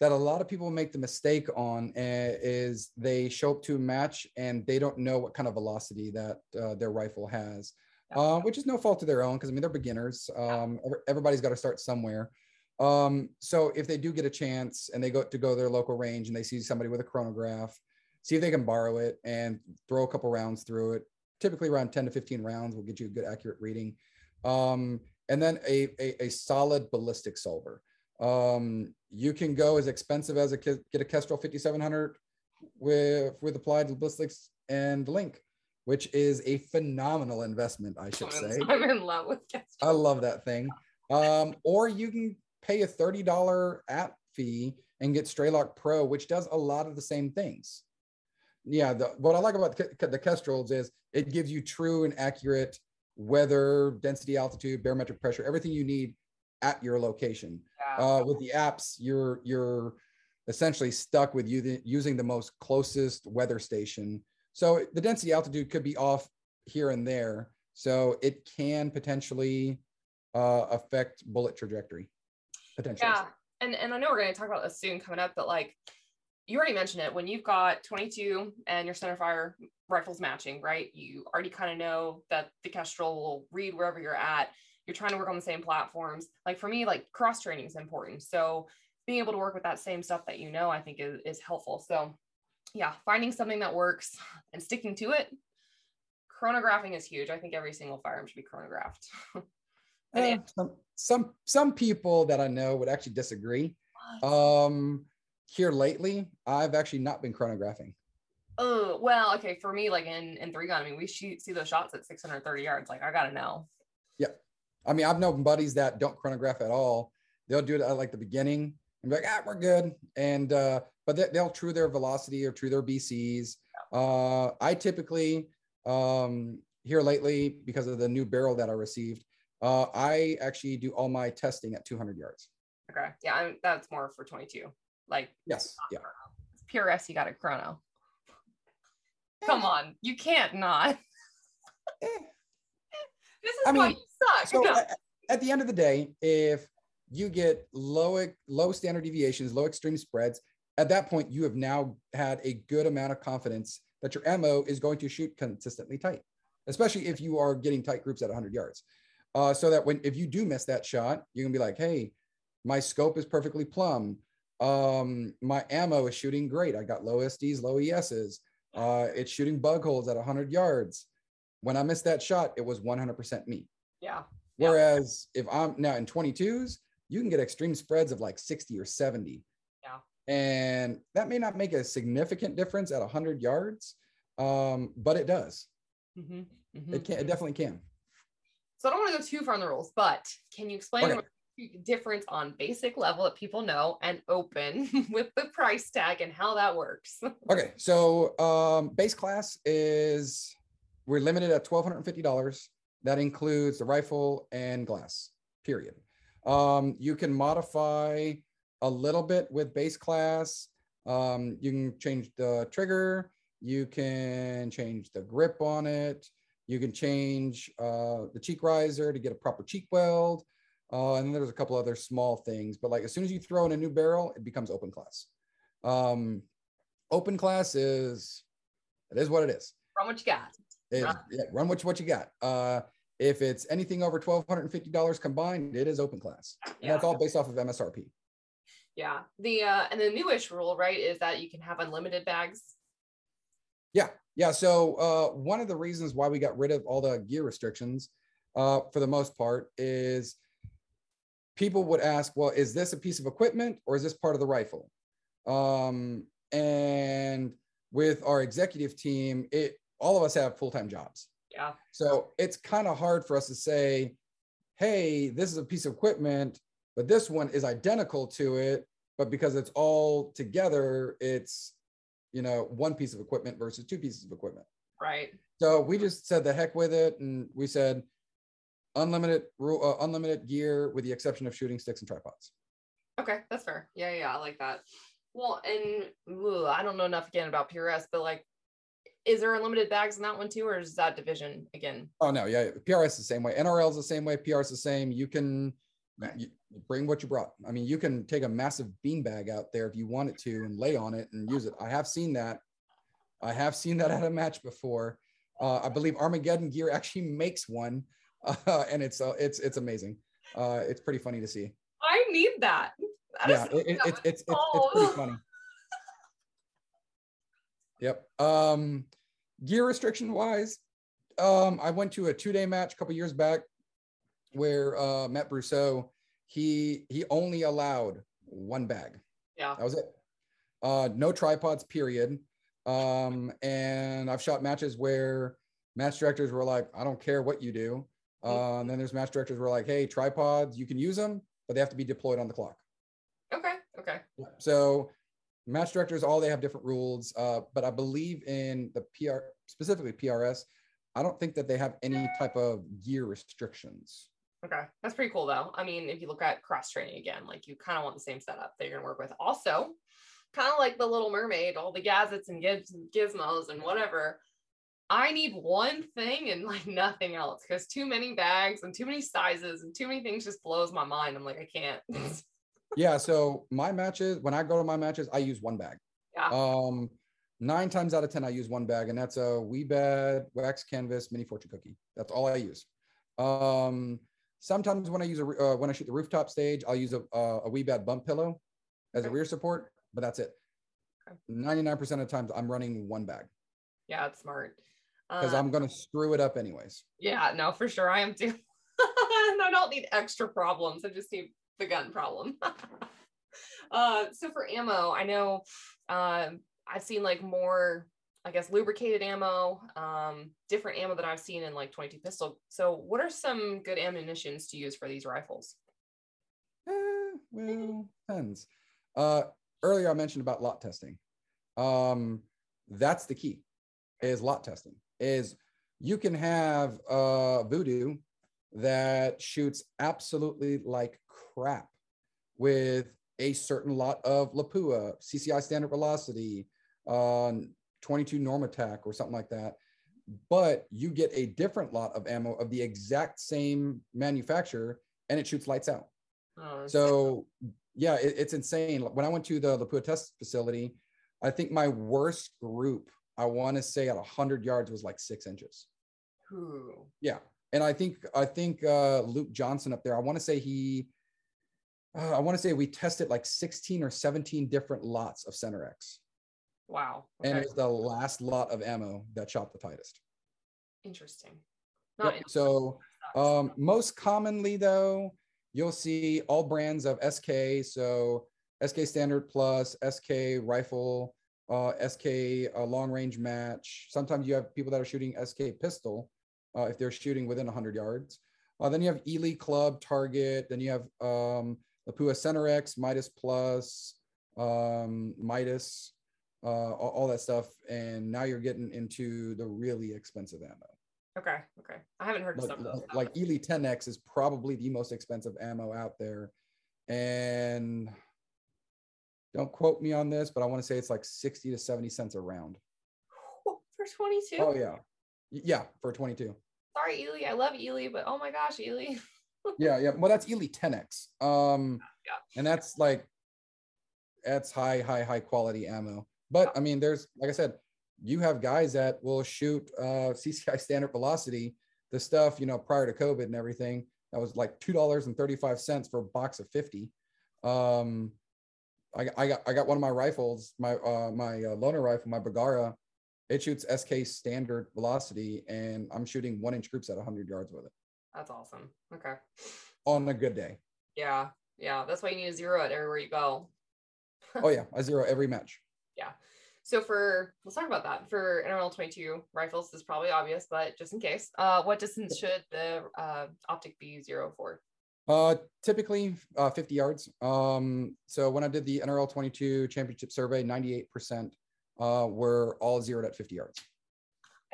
that a lot of people make the mistake on uh, is they show up to a match and they don't know what kind of velocity that uh, their rifle has, uh, which is no fault of their own because I mean they're beginners. Um, every- everybody's got to start somewhere. Um, so if they do get a chance and they go to go to their local range and they see somebody with a chronograph, see if they can borrow it and throw a couple rounds through it. Typically around 10 to 15 rounds will get you a good accurate reading. Um, and then a, a, a solid ballistic solver. Um, you can go as expensive as a get a Kestrel 5700 with with applied ballistics and link, which is a phenomenal investment, I should say. I'm in love with Kestrel. I love that thing. Um, or you can pay a $30 app fee and get Strelok Pro, which does a lot of the same things. Yeah, the, what I like about the, the Kestrels is it gives you true and accurate weather, density, altitude, barometric pressure, everything you need at your location. Uh, with the apps, you're you're essentially stuck with you using the most closest weather station. So the density altitude could be off here and there. So it can potentially uh, affect bullet trajectory. Potentially. Yeah, and and I know we're going to talk about this soon coming up, but like you already mentioned it, when you've got 22 and your centerfire rifles matching, right? You already kind of know that the Kestrel will read wherever you're at. You're trying to work on the same platforms. Like for me, like cross training is important. So being able to work with that same stuff that you know, I think is, is helpful. So yeah, finding something that works and sticking to it. Chronographing is huge. I think every single firearm should be chronographed. Eh, some, some some people that I know would actually disagree. Um, here lately, I've actually not been chronographing. Oh well, okay. For me, like in in three gun, I mean, we shoot see those shots at 630 yards. Like I gotta know. Yeah, I mean, I've known buddies that don't chronograph at all. They'll do it at like the beginning and be like, ah, we're good. And uh, but they, they'll true their velocity or true their BCs. Uh, I typically um here lately because of the new barrel that I received, uh, I actually do all my testing at 200 yards. Okay, yeah, I that's more for 22. Like Yes. Yeah. PRS, you got a chrono. Come on, you can't not. Eh. This is I why mean, you suck. So No. at, at the end of the day, if you get low low standard deviations, low extreme spreads. At that point, you have now had a good amount of confidence that your ammo is going to shoot consistently tight, especially if you are getting tight groups at 100 yards. Uh, so that when if you do miss that shot, you can be like, hey, my scope is perfectly plumb. Um, my ammo is shooting great. I got low SDs, low ESs. Uh, it's shooting bug holes at 100 yards. When I missed that shot, it was 100% me. Yeah. Whereas if I'm now in 22s, you can get extreme spreads of like 60 or 70. Yeah. And that may not make a significant difference at 100 yards, um, but it does. Mm-hmm. Mm-hmm. It can. It definitely can. So I don't want to go too far on the rules, but can you explain okay. the difference on basic level that people know and open with the price tag and how that works? okay, so um, base class is we're limited at twelve hundred and fifty dollars. That includes the rifle and glass. Period. Um, you can modify a little bit with base class. Um, you can change the trigger. You can change the grip on it. You can change uh, the cheek riser to get a proper cheek weld. Uh, and then there's a couple other small things, but like as soon as you throw in a new barrel, it becomes open class. Um, open class is, it is what it is. Run what you got. It, run. Yeah, run what you, what you got. Uh, if it's anything over $1,250 combined, it is open class. And yeah. that's all based off of MSRP. Yeah. The, uh, and the newish rule, right, is that you can have unlimited bags. Yeah. Yeah. So uh, one of the reasons why we got rid of all the gear restrictions, uh, for the most part, is people would ask, "Well, is this a piece of equipment or is this part of the rifle?" Um, and with our executive team, it all of us have full time jobs. Yeah. So it's kind of hard for us to say, "Hey, this is a piece of equipment, but this one is identical to it." But because it's all together, it's you know, one piece of equipment versus two pieces of equipment. Right. So we just said the heck with it, and we said unlimited uh, unlimited gear with the exception of shooting sticks and tripods. Okay, that's fair. Yeah, yeah, I like that. Well, and ugh, I don't know enough again about PRS, but like, is there unlimited bags in that one too, or is that division again? Oh no, yeah, PRS is the same way. NRL is the same way. PRS is the same. You can bring what you brought. I mean, you can take a massive beanbag out there if you wanted to and lay on it and use it. I have seen that. I have seen that at a match before. Uh, I believe Armageddon Gear actually makes one, uh, and it's uh, it's it's amazing. Uh, it's pretty funny to see. I need that. that yeah, it, it, it's, it's, it's it's pretty funny. Yep. Um, gear restriction wise, um, I went to a two day match a couple years back where uh, Matt Brousseau, he he only allowed one bag. Yeah, that was it. Uh, no tripods, period. Um, and I've shot matches where match directors were like, "I don't care what you do." Uh, and then there's match directors were like, "Hey, tripods, you can use them, but they have to be deployed on the clock." Okay. Okay. So match directors all they have different rules uh, but i believe in the pr specifically prs i don't think that they have any type of gear restrictions Okay, that's pretty cool though. I mean, if you look at cross training again, like you kind of want the same setup that you're gonna work with. Also, kind of like the Little Mermaid, all the gadgets and giz- gizmos and whatever. I need one thing and like nothing else because too many bags and too many sizes and too many things just blows my mind. I'm like, I can't. yeah. So my matches, when I go to my matches, I use one bag. Yeah. Um, nine times out of ten, I use one bag, and that's a Wiebad wax canvas mini fortune cookie. That's all I use. Um, Sometimes when I use a uh, when I shoot the rooftop stage, I'll use a uh, a Wiebad bump pillow as a rear support, but that's it. Ninety nine percent of the times, I'm running one bag. Yeah, it's smart. Because I'm gonna screw it up anyways. Yeah, no, for sure, I am too. I don't need extra problems. I just need the gun problem. uh, so for ammo, I know um, I've seen like more I guess lubricated ammo, um, different ammo that I've seen in like 22 pistol. So, what are some good ammunitions to use for these rifles? Eh, well, depends. Uh, earlier, I mentioned about lot testing. Um, that's the key. Is lot testing. Is you can have Vudoo that shoots absolutely like crap with a certain lot of Lapua, CCI standard velocity, 22 Norma Tac or something like that but you get a different lot of ammo of the exact same manufacturer and it shoots lights out Oh, So yeah, it, it's insane. When I went to the Lapua test facility, I think my worst group, I want to say at 100 yards was like six inches. Ooh. Yeah, and I think I think uh, Luke Johnson up there. I want to say he, uh, I want to say we tested like 16 or 17 different lots of Center X, Wow. and Okay. it was the last lot of ammo that shot the tightest. Interesting. Yep, Not in- So. Um, most commonly, though, you'll see all brands of SK. So SK Standard Plus, SK Rifle, uh, SK uh, Long Range Match. Sometimes you have people that are shooting SK Pistol uh, if they're shooting within 100 yards. Uh, then you have Eley Club, Target. Then you have um, Lapua Center X, Midas Plus, um, Midas, uh, all, all that stuff. And now you're getting into the really expensive ammo okay. Okay. I haven't heard of like, some of those. like Eley 10X is probably the most expensive ammo out there. And don't quote me on this, but I want to say it's like 60 to 70 cents a round. for 22. Oh, yeah. Yeah, for 22. Sorry, Eley. I love Eley, but oh my gosh, Eley. Yeah, yeah. Well, that's Eley 10X. Um, Yeah. and that's like, that's high, high, high quality ammo. But I mean, there's, like I said, you have guys that will shoot uh, CCI standard velocity, the stuff, you know, prior to COVID and everything. That was like $2.35 for a box of 50. Um, I, I got, I got one of my rifles, my, uh, my uh, loaner rifle, my Bergara. It shoots SK standard velocity, and I'm shooting one inch groups at 100 yards with it That's awesome. Okay. on a good day. Yeah. Yeah. That's why you need a zero at everywhere you go. Oh yeah, I zero every match. So for let's talk about that. For NRL 22 rifles, this is probably obvious, but just in case, uh, what distance should the uh, optic be zero for? Uh, typically uh, 50 yards. Um, so when I did the NRL 22 championship survey, 98% uh, were all zeroed at 50 yards.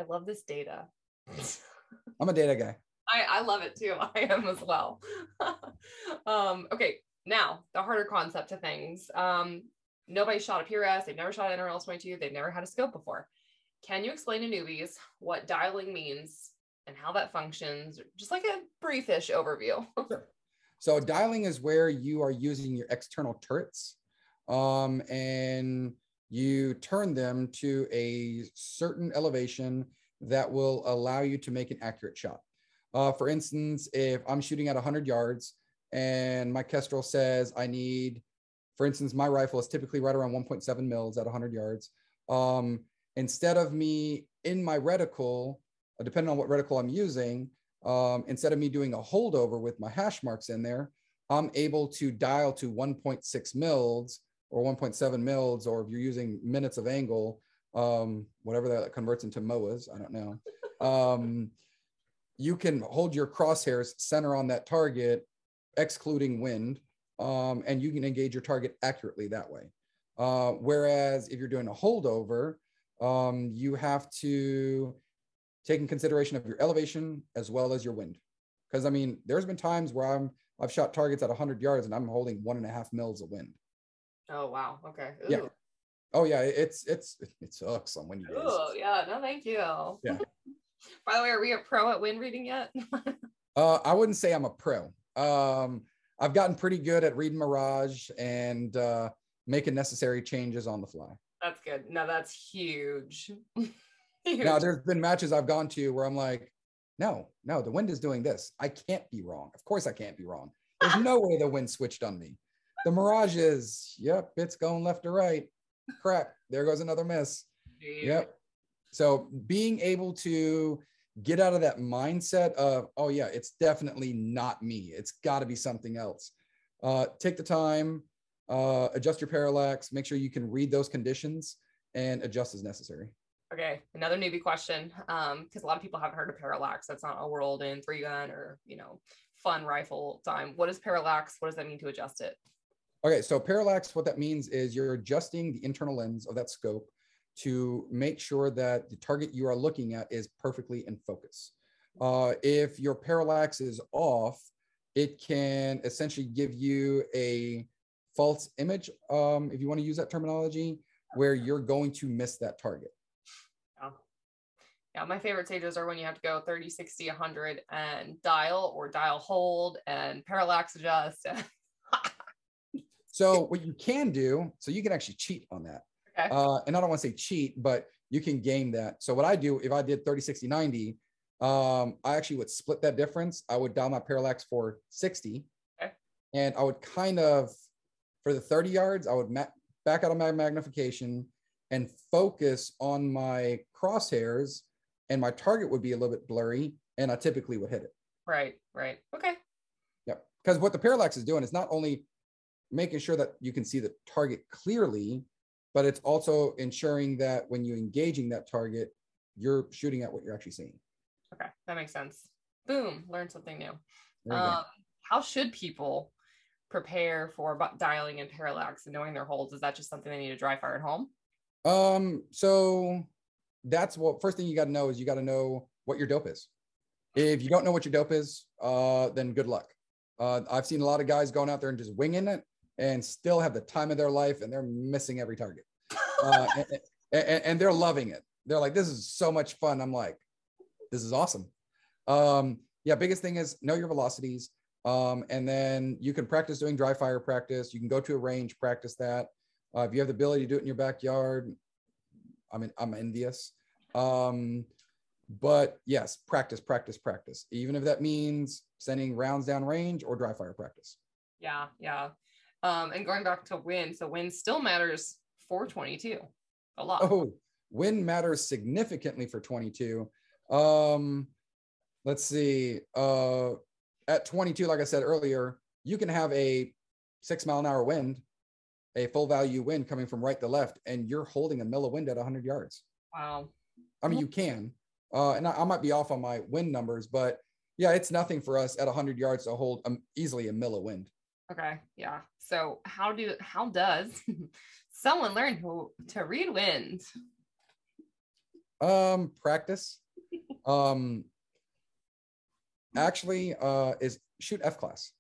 I love this data. I'm a data guy. I, I love it too. I am as well. um, okay, now the harder concept to things. Um, nobody shot a PRS, they've never shot an NRL 22, they've never had a scope before. Can you explain to newbies what dialing means and how that functions? Just like a briefish overview. sure. So dialing is where you are using your external turrets um, and you turn them to a certain elevation that will allow you to make an accurate shot. Uh, for instance, if I'm shooting at 100 yards and my Kestrel says I need, for instance, my rifle is typically right around 1.7 mils at 100 yards. Um, instead of me in my reticle, uh, depending on what reticle I'm using, um, instead of me doing a holdover with my hash marks in there, I'm able to dial to 1.6 mils or 1.7 mils, or if you're using minutes of angle, um, whatever that converts into MOAs, I don't know. Um, you can hold your crosshairs center on that target, excluding wind, um, and you can engage your target accurately that way. Uh, whereas if you're doing a holdover, um, you have to take in consideration of your elevation as well as your wind. Because I mean, there's been times where I'm I've shot targets at 100 yards and I'm holding one and a half mils of wind. Oh wow. Okay. Yeah. Oh yeah, it's it's it sucks on windy days. Ooh, yeah, no, thank you. Yeah. By the way, are we a pro at wind reading yet? Uh, I wouldn't say I'm a pro. Um, I've gotten pretty good at reading Mirage and uh, making necessary changes on the fly. that's good. No, that's huge. huge. Now, there's been matches I've gone to where I'm like, no, no, the wind is doing this. I can't be wrong. Of course, I can't be wrong. There's no way the wind switched on me. The Mirage is, yep, it's going left to right. Crap, there goes another miss. Dude. Yep. So being able to get out of that mindset of, oh yeah, it's definitely not me. It's got to be something else. Uh, take the time, uh, adjust your parallax, make sure you can read those conditions and adjust as necessary. Okay, another newbie question. Um, because a lot of people haven't heard of parallax. That's not a world in three gun or you know, fun rifle time. What is parallax? What does that mean to adjust it? Okay, so parallax, what that means is you're adjusting the internal lens of that scope to make sure that the target you are looking at is perfectly in focus. Uh, if your parallax is off, it can essentially give you a false image, um, if you want to use that terminology, where you're going to miss that target. Yeah, my favorite stages are when you have to go 30, 60, 100 and dial or dial hold and parallax adjust. So what you can do, so you can actually cheat on that. Okay. Uh, and I don't want to say cheat, but you can game that. So what I do, if I did 30, 60, 90, um, I actually would split that difference. I would dial my parallax for 60. Okay. And I would kind of, for the 30 yards, I would ma- back out of my magnification and focus on my crosshairs and my target would be a little bit blurry and I typically would hit it. Right, right. Okay. Yep. Because what the parallax is doing is not only making sure that you can see the target clearly, but it's also ensuring that when you're engaging that target, you're shooting at what you're actually seeing. Okay. That makes sense. Boom. Learn something new. There you go. Um, how should people prepare for dialing in parallax and knowing their holds? Is that just something they need to dry fire at home? Um, so that's what first thing you got to know is you got to know what your dope is. If you don't know what your dope is, uh, then good luck. Uh, I've seen a lot of guys going out there and just winging it and still have the time of their life and they're missing every target. Uh, and, and, and they're loving it. They're like, this is so much fun. I'm like, this is awesome. Um, yeah, biggest thing is know your velocities. Um, and then you can practice doing dry fire practice. You can go to a range, practice that. Uh, if you have the ability to do it in your backyard, I mean, I'm envious. Um, but yes, practice, practice, practice. Even if that means sending rounds down range or dry fire practice. Yeah, yeah. Um, and going back to wind, so wind still matters for 22 a lot. Oh, wind matters significantly for 22. Um, let's see. Uh, at 22, like I said earlier, you can have a six mile an hour wind, a full value wind coming from right to left, and you're holding a mil of wind at 100 yards. Wow. I mean, you can. Uh, and I, I might be off on my wind numbers, but yeah, it's nothing for us at 100 yards to hold um, easily a mil of wind. Okay. Yeah. So how do how does someone learn who to read wind? Um, practice. Um, actually, uh, is shoot F class.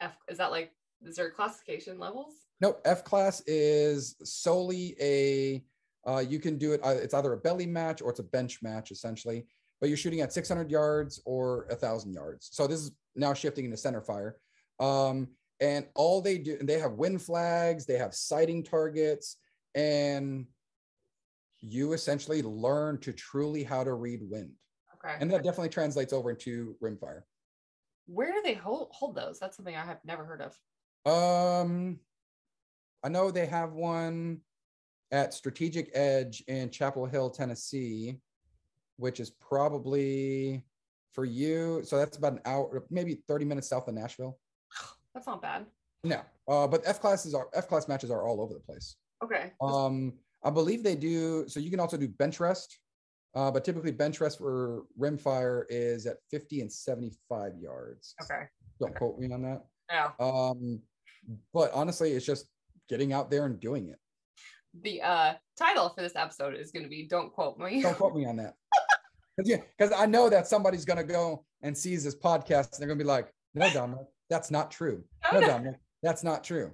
F is that like is there classification levels? Nope. F class is solely a. Uh, you can do it. Uh, it's either a belly match or it's a bench match, essentially. But you're shooting at 600 yards or a thousand yards. So this is now shifting into center fire. Um, and all they do, and they have wind flags, they have sighting targets, and you essentially learn to truly how to read wind. Okay. And that definitely translates over into rimfire. Where do they hold hold those? That's something I have never heard of. Um, I know they have one at Strategic Edge in Chapel Hill, Tennessee, which is probably for you. So that's about an hour, maybe 30 minutes south of Nashville. That's not bad. No, uh, but F classes are F class matches are all over the place. Okay. Um, I believe they do. So you can also do bench rest, uh, but typically bench rest for rimfire is at 50 and 75 yards. okay. Don't quote me on that. Yeah. Um, but honestly, it's just getting out there and doing it. The uh title for this episode is going to be "Don't quote me." Don't quote me on that. Because yeah, I know that somebody's gonna go and sees this podcast and they're gonna be like, "No, Dominic, that's not true. No, Dominic, that's not true."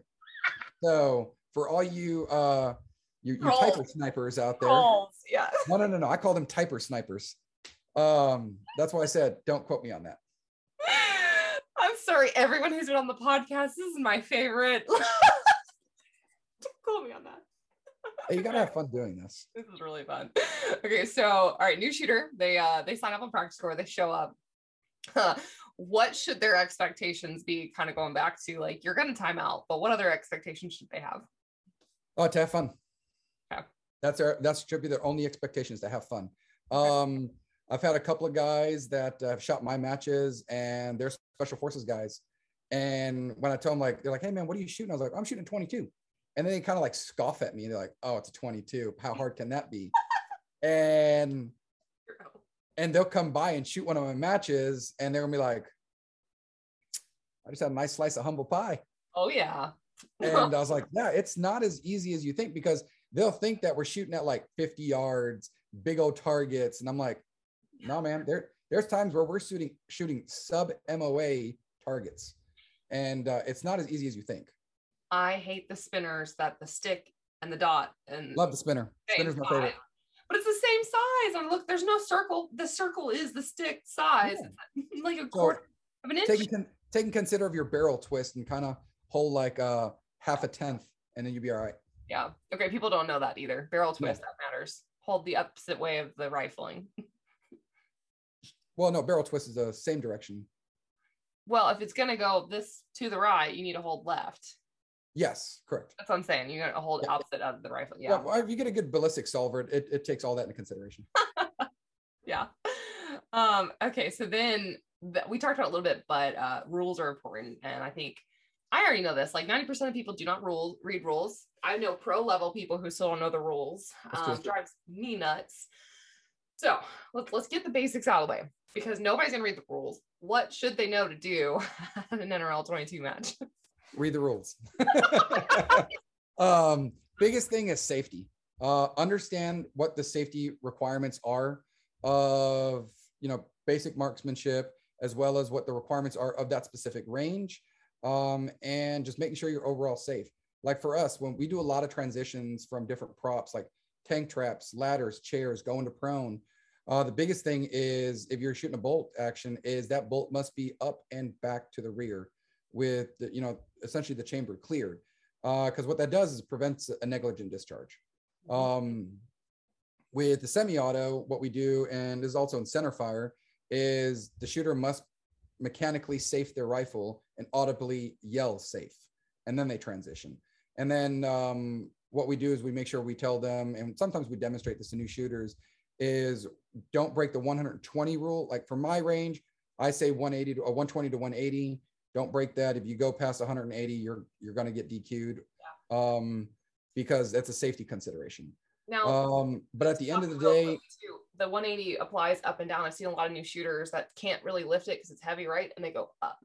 So for all you uh you, you typer snipers out there, Yeah. no, no, no, no, I call them typer snipers. Um, that's why I said don't quote me on that. I'm sorry, everyone who's been on the podcast. This is my favorite. Don't quote me on that. Hey, you gotta have fun doing this. This is really fun. Okay, so all right, new shooter. They uh they sign up on PractiScore, they show up. what should their expectations be? Kind of going back to like you're gonna time out, but what other expectations should they have? Oh, to have fun. Okay. That's their that's should be their only expectations to have fun. Um, I've had a couple of guys that uh, have shot my matches and they're special forces guys. And when I tell them like they're like, hey man, what are you shooting? I was like, I'm shooting 22. And then they kind of like scoff at me. They're like, oh, it's a 22. How hard can that be? and and they'll come by and shoot one of my matches and they're gonna be like, I just had a nice slice of humble pie. Oh yeah. And I was like, yeah, it's not as easy as you think because they'll think that we're shooting at like 50 yards, big old targets. And I'm like, no, man, there, there's times where we're shooting shooting sub MOA targets. And uh, it's not as easy as you think. I hate the spinners that the stick and the dot and Love the spinner. Spinner's my favorite. But it's the same size. And look, there's no circle. The circle is the stick size. Yeah. Like a quarter of an inch. Taking, con- taking consider of your barrel twist and kind of hold like uh half a tenth, and then you'll be all right. Yeah. Okay. People don't know that either. Barrel twist, that matters. Hold the opposite way of the rifling. Well, no, barrel twist is the same direction. Well, if it's gonna go this to the right, you need to hold left. Yes, correct. That's what I'm saying. You're gonna hold Yeah. opposite of the rifle. Yeah. Yeah. well, if you get a good ballistic solver, it, it takes all that into consideration. Yeah. Um, okay, so then th- we talked about a little bit, but uh, rules are important. And I think I already know this. Like 90% of people do not rule read rules. I know pro level people who still don't know the rules. Um, drives me nuts. So let's let's get the basics out of the way because nobody's gonna read the rules. What should they know to do at an NRL 22 match? Read the rules. um, biggest thing is safety. Uh, understand what the safety requirements are of you know basic marksmanship as well as what the requirements are of that specific range um, and just making sure you're overall safe like for us when we do a lot of transitions from different props like tank traps ladders chairs going to prone uh, the biggest thing is if you're shooting a bolt action is that bolt must be up and back to the rear with the, you know essentially the chamber cleared uh because what that does is prevents a negligent discharge um, with the semi-auto, what we do, and is also in center fire, is the shooter must mechanically safe their rifle and audibly yell safe, and then they transition. And then um, what we do is we make sure we tell them, and sometimes we demonstrate this to new shooters, is don't break the 120 rule. Like for my range, I say 180 to or 120 to 180. Don't break that. If you go past 180, you're you're going to get DQ'd. Um, because that's a safety consideration. Now Um, but at the end of the day, too, the 180 applies up and down. I've seen a lot of new shooters that can't really lift it because it's heavy, right? And they go up.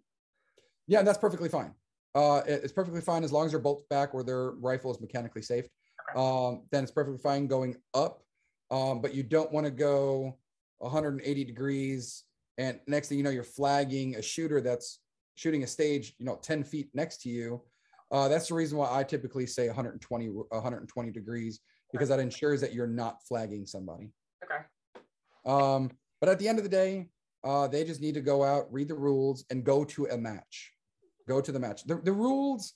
yeah, that's perfectly fine. Uh, it- it's perfectly fine as long as they're bolts back or their rifle is mechanically safe. Okay. Um, then it's perfectly fine going up. Um, but you don't want to go 180 degrees, and next thing you know, you're flagging a shooter that's shooting a stage, you know, 10 feet next to you. Uh, that's the reason why I typically say 120 120 degrees because that ensures that you're not flagging somebody. Okay. Um, but at the end of the day, uh, they just need to go out, read the rules, and go to a match. Go to the match. The, the rules,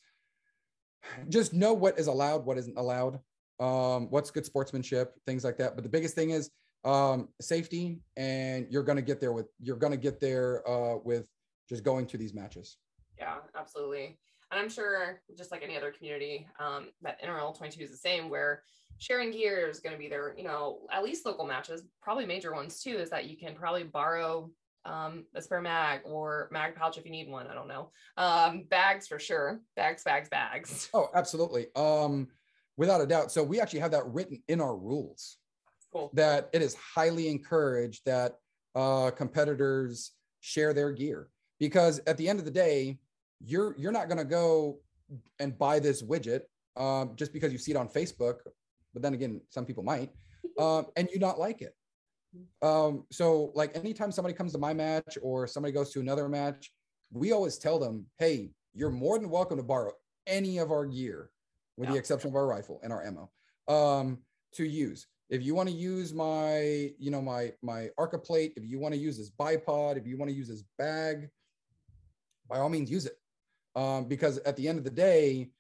just know what is allowed, what isn't allowed, um, what's good sportsmanship, things like that. But the biggest thing is um, safety, and you're going to get there with you're going to get there uh, with just going to these matches. Yeah, absolutely. And I'm sure, just like any other community, um, that NRL 22 is the same, where sharing gear is going to be there, you know, at least local matches, probably major ones too, is that you can probably borrow um, a spare mag or mag pouch if you need one. I don't know. Um, bags for sure. Bags, bags, bags. Oh, absolutely. Um, without a doubt. So we actually have that written in our rules. Cool. that it is highly encouraged that uh, competitors share their gear because at the end of the day you're you're not going to go and buy this widget um, just because you see it on facebook but then again some people might um, and you not like it. Um, so like anytime somebody comes to my match or somebody goes to another match we always tell them hey you're more than welcome to borrow any of our gear with the exception of our rifle and our ammo um, to use. If you want to use my you know my my arca plate if you want to use this bipod if you want to use this bag by all means use it. Um, because at the end of the day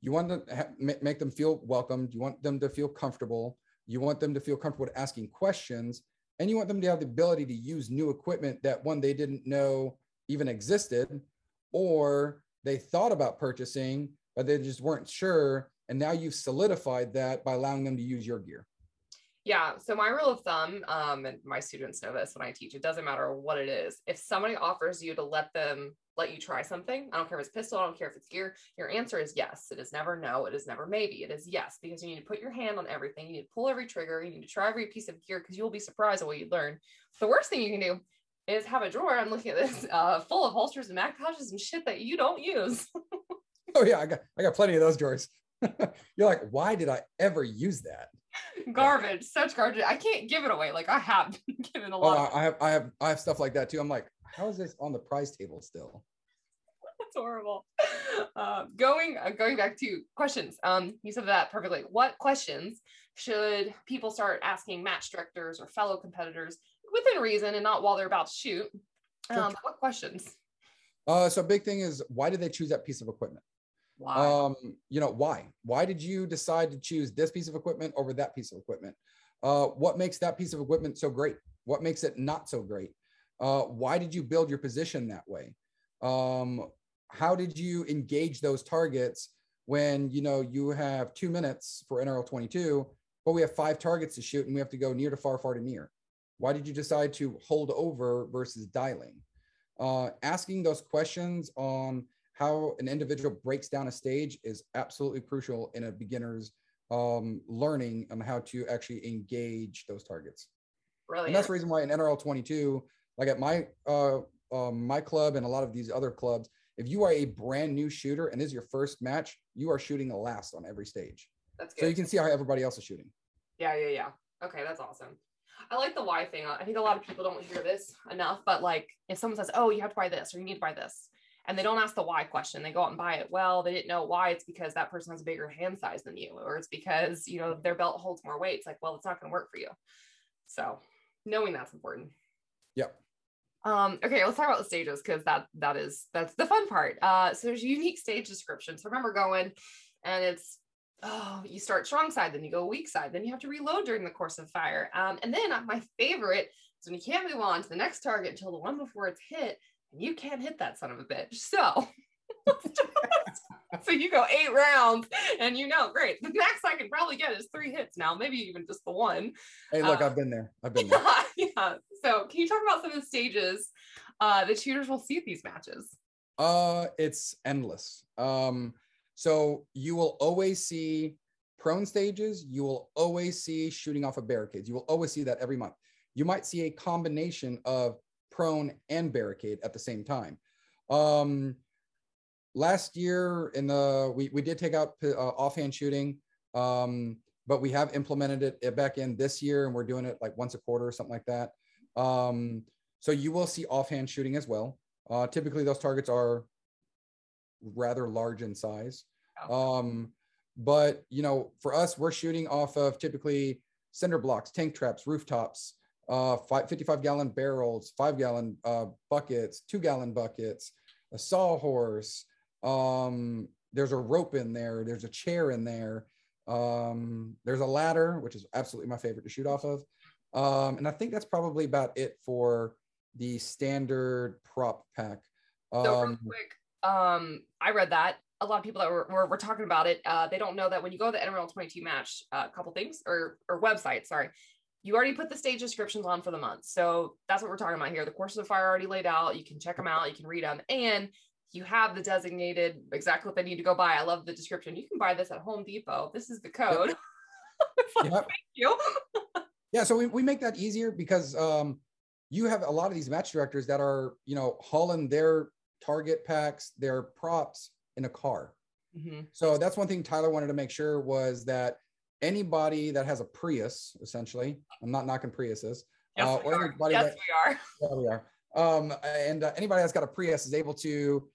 you want to ha- make them feel welcomed. You want them to feel comfortable. You want them to feel comfortable asking questions. And you want them to have the ability to use new equipment that one they didn't know even existed or they thought about purchasing but they just weren't sure. And now you've solidified that by allowing them to use your gear. Yeah. So my rule of thumb, um, and my students know this when I teach, it doesn't matter what it is. If somebody offers you to let them let you try something, I don't care if it's pistol, I don't care if it's gear, your answer is yes. It is never no, it is never maybe. It is yes, because you need to put your hand on everything. You need to pull every trigger, you need to try every piece of gear because you'll be surprised at what you learn. The worst thing you can do is have a drawer. I'm looking at this uh, full of holsters and pouches and shit that you don't use. oh yeah i got i got plenty of those drawers you're like why did i ever use that garbage, such garbage. I can't give it away. Like I have given a oh lot. of i have i have i have stuff like that too i'm like how is this on the prize table still That's horrible. Uh, going uh, going back to questions. Um, you said that perfectly. What questions should people start asking match directors or fellow competitors within reason and not while they're about to shoot? Sure. Um, what questions? Uh, so big thing is why did they choose that piece of equipment? Why? um you know why why did you decide to choose this piece of equipment over that piece of equipment uh what makes that piece of equipment so great what makes it not so great uh why did you build your position that way um how did you engage those targets when you know you have two minutes for nrl 22 but we have five targets to shoot and we have to go near to far far to near why did you decide to hold over versus dialing uh asking those questions on how an individual breaks down a stage is absolutely crucial in a beginner's um, learning on how to actually engage those targets. Brilliant. And that's the reason why in NRL 22, like at my uh, uh, my club and a lot of these other clubs, if you are a brand new shooter and this is your first match, you are shooting the last on every stage. That's good. So you can see how everybody else is shooting. Yeah, yeah, yeah. Okay, that's awesome. I like the why thing. I think a lot of people don't hear this enough, but like if someone says, "Oh, you have to buy this or you need to buy this," and they don't ask the why question, they go out and buy it. Well, they didn't know why. It's because that person has a bigger hand size than you, or it's because you know their belt holds more weight. It's like, well, it's not going to work for you. So knowing that's important. Yep. Um, okay, let's talk about the stages because that that is that's the fun part. Uh, so there's unique stage descriptions. So remember going, and it's oh, you start strong side, then you go weak side, then you have to reload during the course of fire. Um, and then my favorite is when you can't move on to the next target until the one before it's hit, and you can't hit that son of a bitch. So. so you go eight rounds and you know great the max i can probably get is three hits now maybe even just the one Hey, look, Uh, I've been there. I've been there. yeah, yeah. So, can you talk about some of the stages uh, that shooters will see at these matches? Uh, it's endless. Um, so you will always see prone stages. You will always see shooting off of barricades. You will always see that every month. You might see a combination of prone and barricade at the same time. Um, last year in the we we did take out uh, offhand shooting, um, but we have implemented it back in this year, and we're doing it like once a quarter or something like that. Um, so you will see offhand shooting as well. Uh, typically, those targets are rather large in size. Um, but you know, for us, we're shooting off of typically cinder blocks, tank traps, rooftops, uh, five, 55 gallon barrels, five gallon uh, buckets, two gallon buckets, a sawhorse. Um, there's a rope in there. There's a chair in there. Um, there's a ladder, which is absolutely my favorite to shoot off of. Um, and I think that's probably about it for the standard prop pack. So, real Um, quick, um, I read that a lot of people that were, were, were talking about it, uh, they don't know that when you go to the NRL 22 match, uh, a couple things or or website, sorry, you already put the stage descriptions on for the month. So that's what we're talking about here. The courses of fire are already laid out. You can check them out. You can read them, and you have the designated exactly what they need to go buy. I love the description. You can buy this at Home Depot. This is the code. Yep. Thank you. Yeah, so we, we make that easier because um, you have a lot of these match directors that are, you know, hauling their target packs, their props in a car. Mhm. So that's one thing Tyler wanted to make sure was that anybody that has a Prius, essentially, I'm not knocking Priuses, Yes, uh, we or are. Yes, that we are. yeah, we are. Um, and uh, anybody that's got a Prius is able to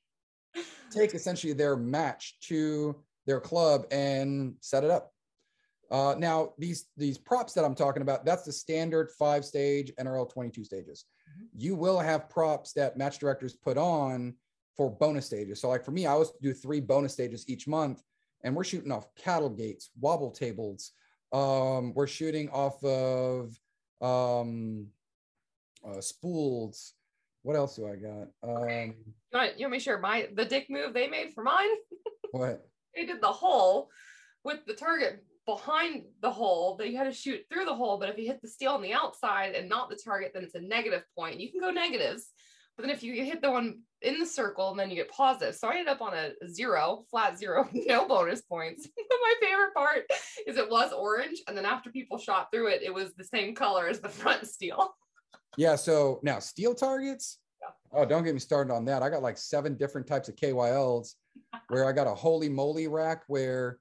take essentially their match to their club and set it up. Uh, now these these props that I'm talking about, that's the standard five stage NRL 22 stages. Mhm. You will have props that match directors put on for bonus stages. So like for me, I always do three bonus stages each month, and we're shooting off cattle gates, wobble tables. Um, we're shooting off of um, uh, spools. What else do I got? Okay. Um, You want, you want me to share my the dick move they made for mine? what? they did the hole with the target behind the hole that you had to shoot through the hole. But if you hit the steel on the outside and not the target, then it's a negative point. You can go negatives. But then if you hit the one in the circle, then you get positive. So I ended up on a zero, flat zero, no bonus points. but my favorite part is it was orange. And then after people shot through it, it was the same color as the front steel. Yeah. So now steel targets. Yeah. Oh, don't get me started on that. I got like seven different types of KYLs where I got a holy moly rack where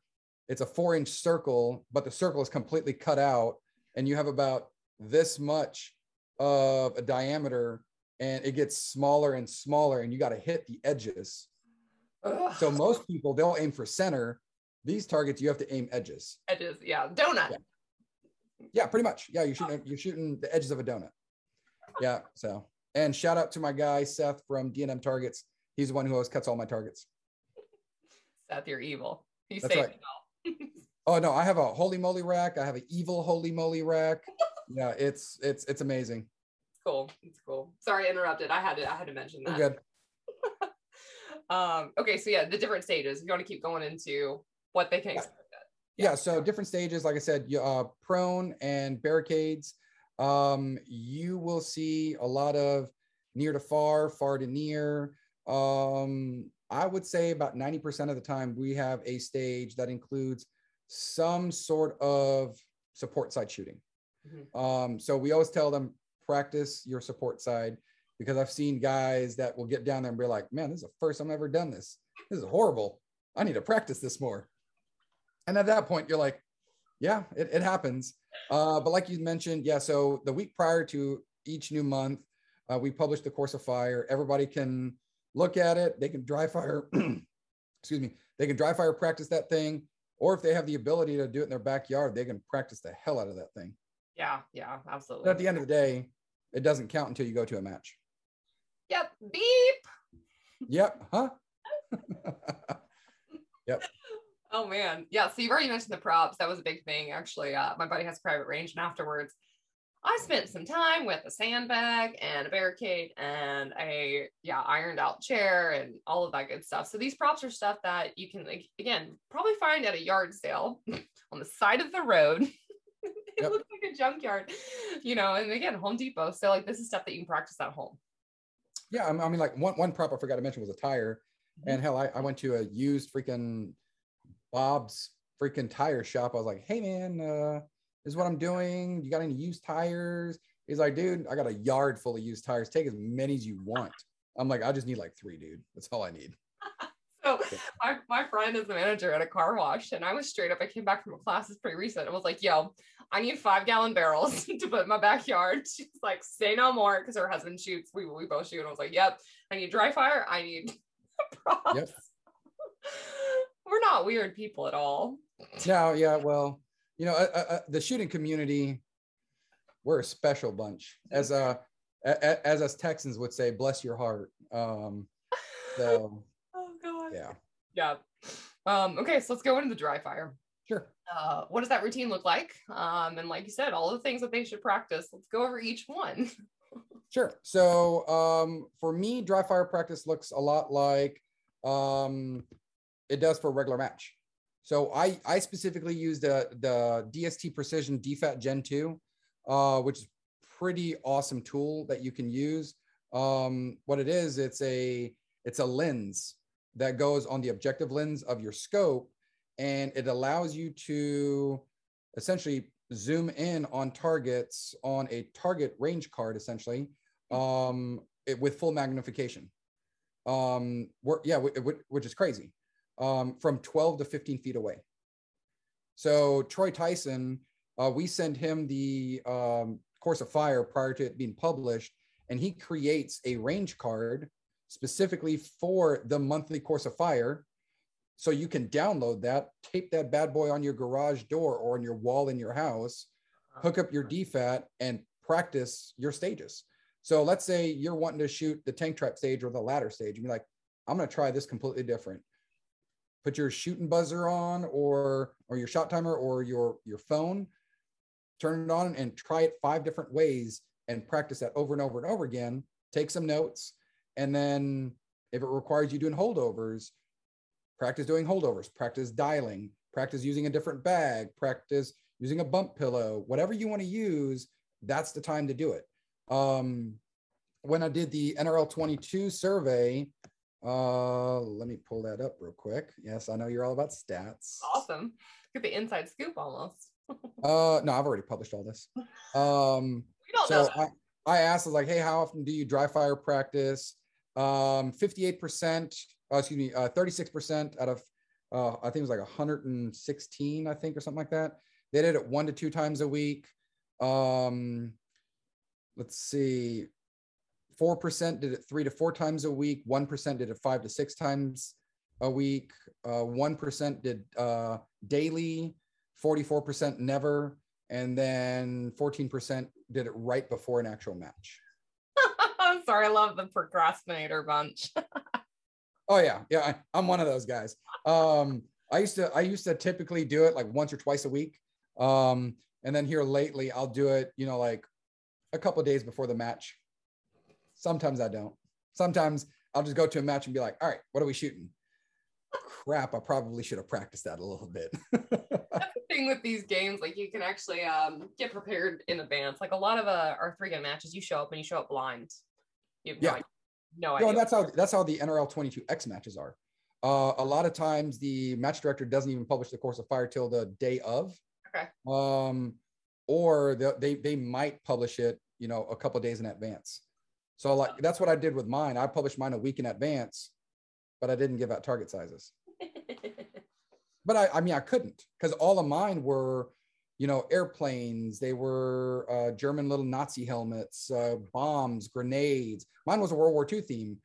it's a four inch circle, but the circle is completely cut out. And you have about this much of a diameter and it gets smaller and smaller and you got to hit the edges. Ugh. So most people, they'll aim for center. These targets, you have to aim edges. edges, yeah, donut. Yeah. Yeah, pretty much. Yeah, you're shooting, you're shooting the edges of a donut. Yeah. So, and shout out to my guy Seth from D&M Targets. He's the one who always cuts all my targets. Seth, you're evil. You That's right. Oh no, I have a holy moly rack. I have an evil holy moly rack. yeah, it's it's it's amazing. cool. It's cool. Sorry, I interrupted. I had to I had to mention that. good. Um, okay, so yeah, the different stages. If you want to keep going into what they can Yeah. expect. Yeah, so different stages, like I said, you- uh, prone and barricades. Um, you will see a lot of near to far, far to near. Um, I would say about 90% of the time we have a stage that includes some sort of support side shooting. Mhm. Um, so we always tell them practice your support side because I've seen guys that will get down there and be like, man, this is the first time I've ever done this. This is horrible. I need to practice this more. And at that point, you're like, yeah, it, it happens. Uh, but like you mentioned, yeah, so the week prior to each new month, uh, we publish the course of fire. Everybody can look at it. They can dry fire, excuse me, they can dry fire practice that thing. Or if they have the ability to do it in their backyard, they can practice the hell out of that thing. Yeah, yeah, absolutely. But at the end of the day, it doesn't count until you go to a match. Yep. Beep. Yep. Huh? Oh man. Yeah. So you've already mentioned the props. That was a big thing. Actually, uh, my buddy has a private range, and afterwards, I spent some time with a sandbag and a barricade and a yeah ironed out chair and all of that good stuff. So these props are stuff that you can like, again probably find at a yard sale on the side of the road. it Yep. looks like a junkyard, you know. And again, Home Depot. So like this is stuff that you can practice at home. yeah. I mean- I mean, like one, one prop I forgot to mention was a tire. Mm-hmm. And hell, I, I went to a used freaking Bob's freaking tire shop. I was like, hey man, uh, this is what I'm doing. You got any used tires? He's like, dude, I got a yard full of used tires. Take as many as you want. I'm like, I just need like three, dude. That's all I need. So my, my friend is the manager at a car wash, and I was straight up. I came back from a class, it's pretty recent. I was like, yo, I need five gallon barrels to put in my backyard. She's like, say no more, because her husband shoots. We, we both shoot. And I was like, yep, I need dry fire. I need props. Yep. We're not weird people at all. No, yeah, well, you know, uh, uh, uh, the shooting community, we're a special bunch. As uh, a, a- as us Texans would say, bless your heart. Um, so Oh god. yeah, Yeah. Um, okay, so let's go into the dry fire. sure. Uh, what does that routine look like? Um, and like you said, all the things that they should practice. Let's go over each one. Sure. So um, for me, dry fire practice looks a lot like um, it does for a regular match. So I I specifically use the the DST Precision DFAT Gen 2, uh, which is pretty awesome tool that you can use. Um, what it is, it's a it's a lens that goes on the objective lens of your scope, and it allows you to essentially zoom in on targets on a target range card essentially um it, with full magnification um yeah wh- wh- which is crazy um from 12 to 15 feet away so troy tyson uh, we send him the um, course of fire prior to it being published and he creates a range card specifically for the monthly course of fire so you can download that tape that bad boy on your garage door or on your wall in your house hook up your DFAT and practice your stages. So let's say you're wanting to shoot the tank trap stage or the ladder stage and be like, I'm going to try this completely different. Put your shooting buzzer on or or your shot timer or your your phone, turn it on and try it five different ways and practice that over and over and over again. Take some notes. And then if it requires you doing holdovers, practice doing holdovers, practice dialing, practice using a different bag, practice using a bump pillow, whatever you want to use, that's the time to do it. Um, when I did the NRL 22 survey, uh, let me pull that up real quick. Yes, I know you're all about stats. Awesome. Get the inside scoop almost. Uh, no, I've already published all this. Um, We don't know so that. I, I asked, I was like, hey, how often do you dry fire practice? Um, 58%, uh, excuse me, uh, 36% out of, uh, I think it was like 116, I think, or something like that. They did it one to two times a week. Um, let's see, 4% did it three to four times a week. 1% did it five to six times a week. Uh, 1% did uh, daily, 44% never. And then 14% did it right before an actual match. I'm sorry, I love the procrastinator bunch. Oh yeah, yeah. I, am one of those guys. Um, I used to I used to typically do it like once or twice a week. Um, and then here lately, I'll do it, you know, like a couple days before the match. Sometimes I don't. Sometimes I'll just go to a match and be like, all right, what are we shooting? Crap, I probably should have practiced that a little bit. That's the thing with these games. Like you can actually um, get prepared in advance. Like a lot of uh, our three gun matches, you show up and you show up blind. You have yeah. no idea. No. No, that's how that's how the NRL 22X matches are. Uh, a lot of times the match director doesn't even publish the course of fire till the day of. Okay. Um, or they, they they might publish it, you know, a couple days in advance. So like that's what I did with mine. I published mine a week in advance, but I didn't give out target sizes. but I, I mean, I couldn't because all of mine were, you know, airplanes. They were uh, German little Nazi helmets, uh, bombs, grenades. Mine was a World War II theme,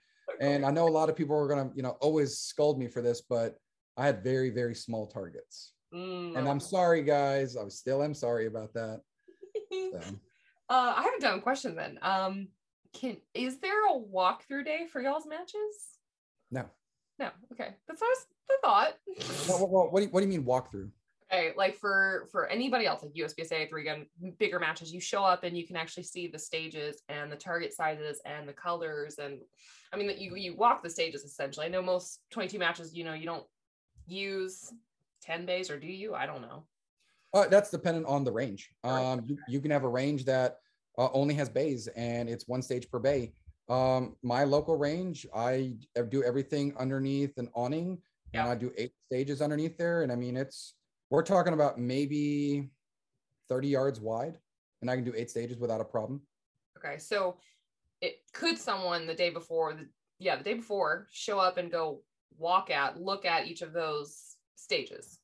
and I know a lot of people are gonna, you know, always scold me for this, but I had very, very small targets. Mm, and I'm sorry, guys. I still am sorry about that. So. Uh, I have a dumb question then. Um, can is there a walkthrough day for y'all's matches? No. No. Okay, that's was the thought. well, well, what, do you, what do you mean walkthrough? Okay, like for for anybody else, like USPSA three gun bigger matches, you show up and you can actually see the stages and the target sizes and the colors and I mean that you you walk the stages essentially. I know most 22 matches, you know, you don't use 10 bays or do you? I don't know. Uh, that's dependent on the range. Um, you, you can have a range that uh, only has bays and it's one stage per bay. Um, my local range, I do everything underneath an awning yeah. and I do eight stages underneath there. And I mean, it's, we're talking about maybe 30 yards wide and I can do eight stages without a problem. Okay. So it could someone the day before, the, yeah, the day before show up and go walk at, look at each of those stages.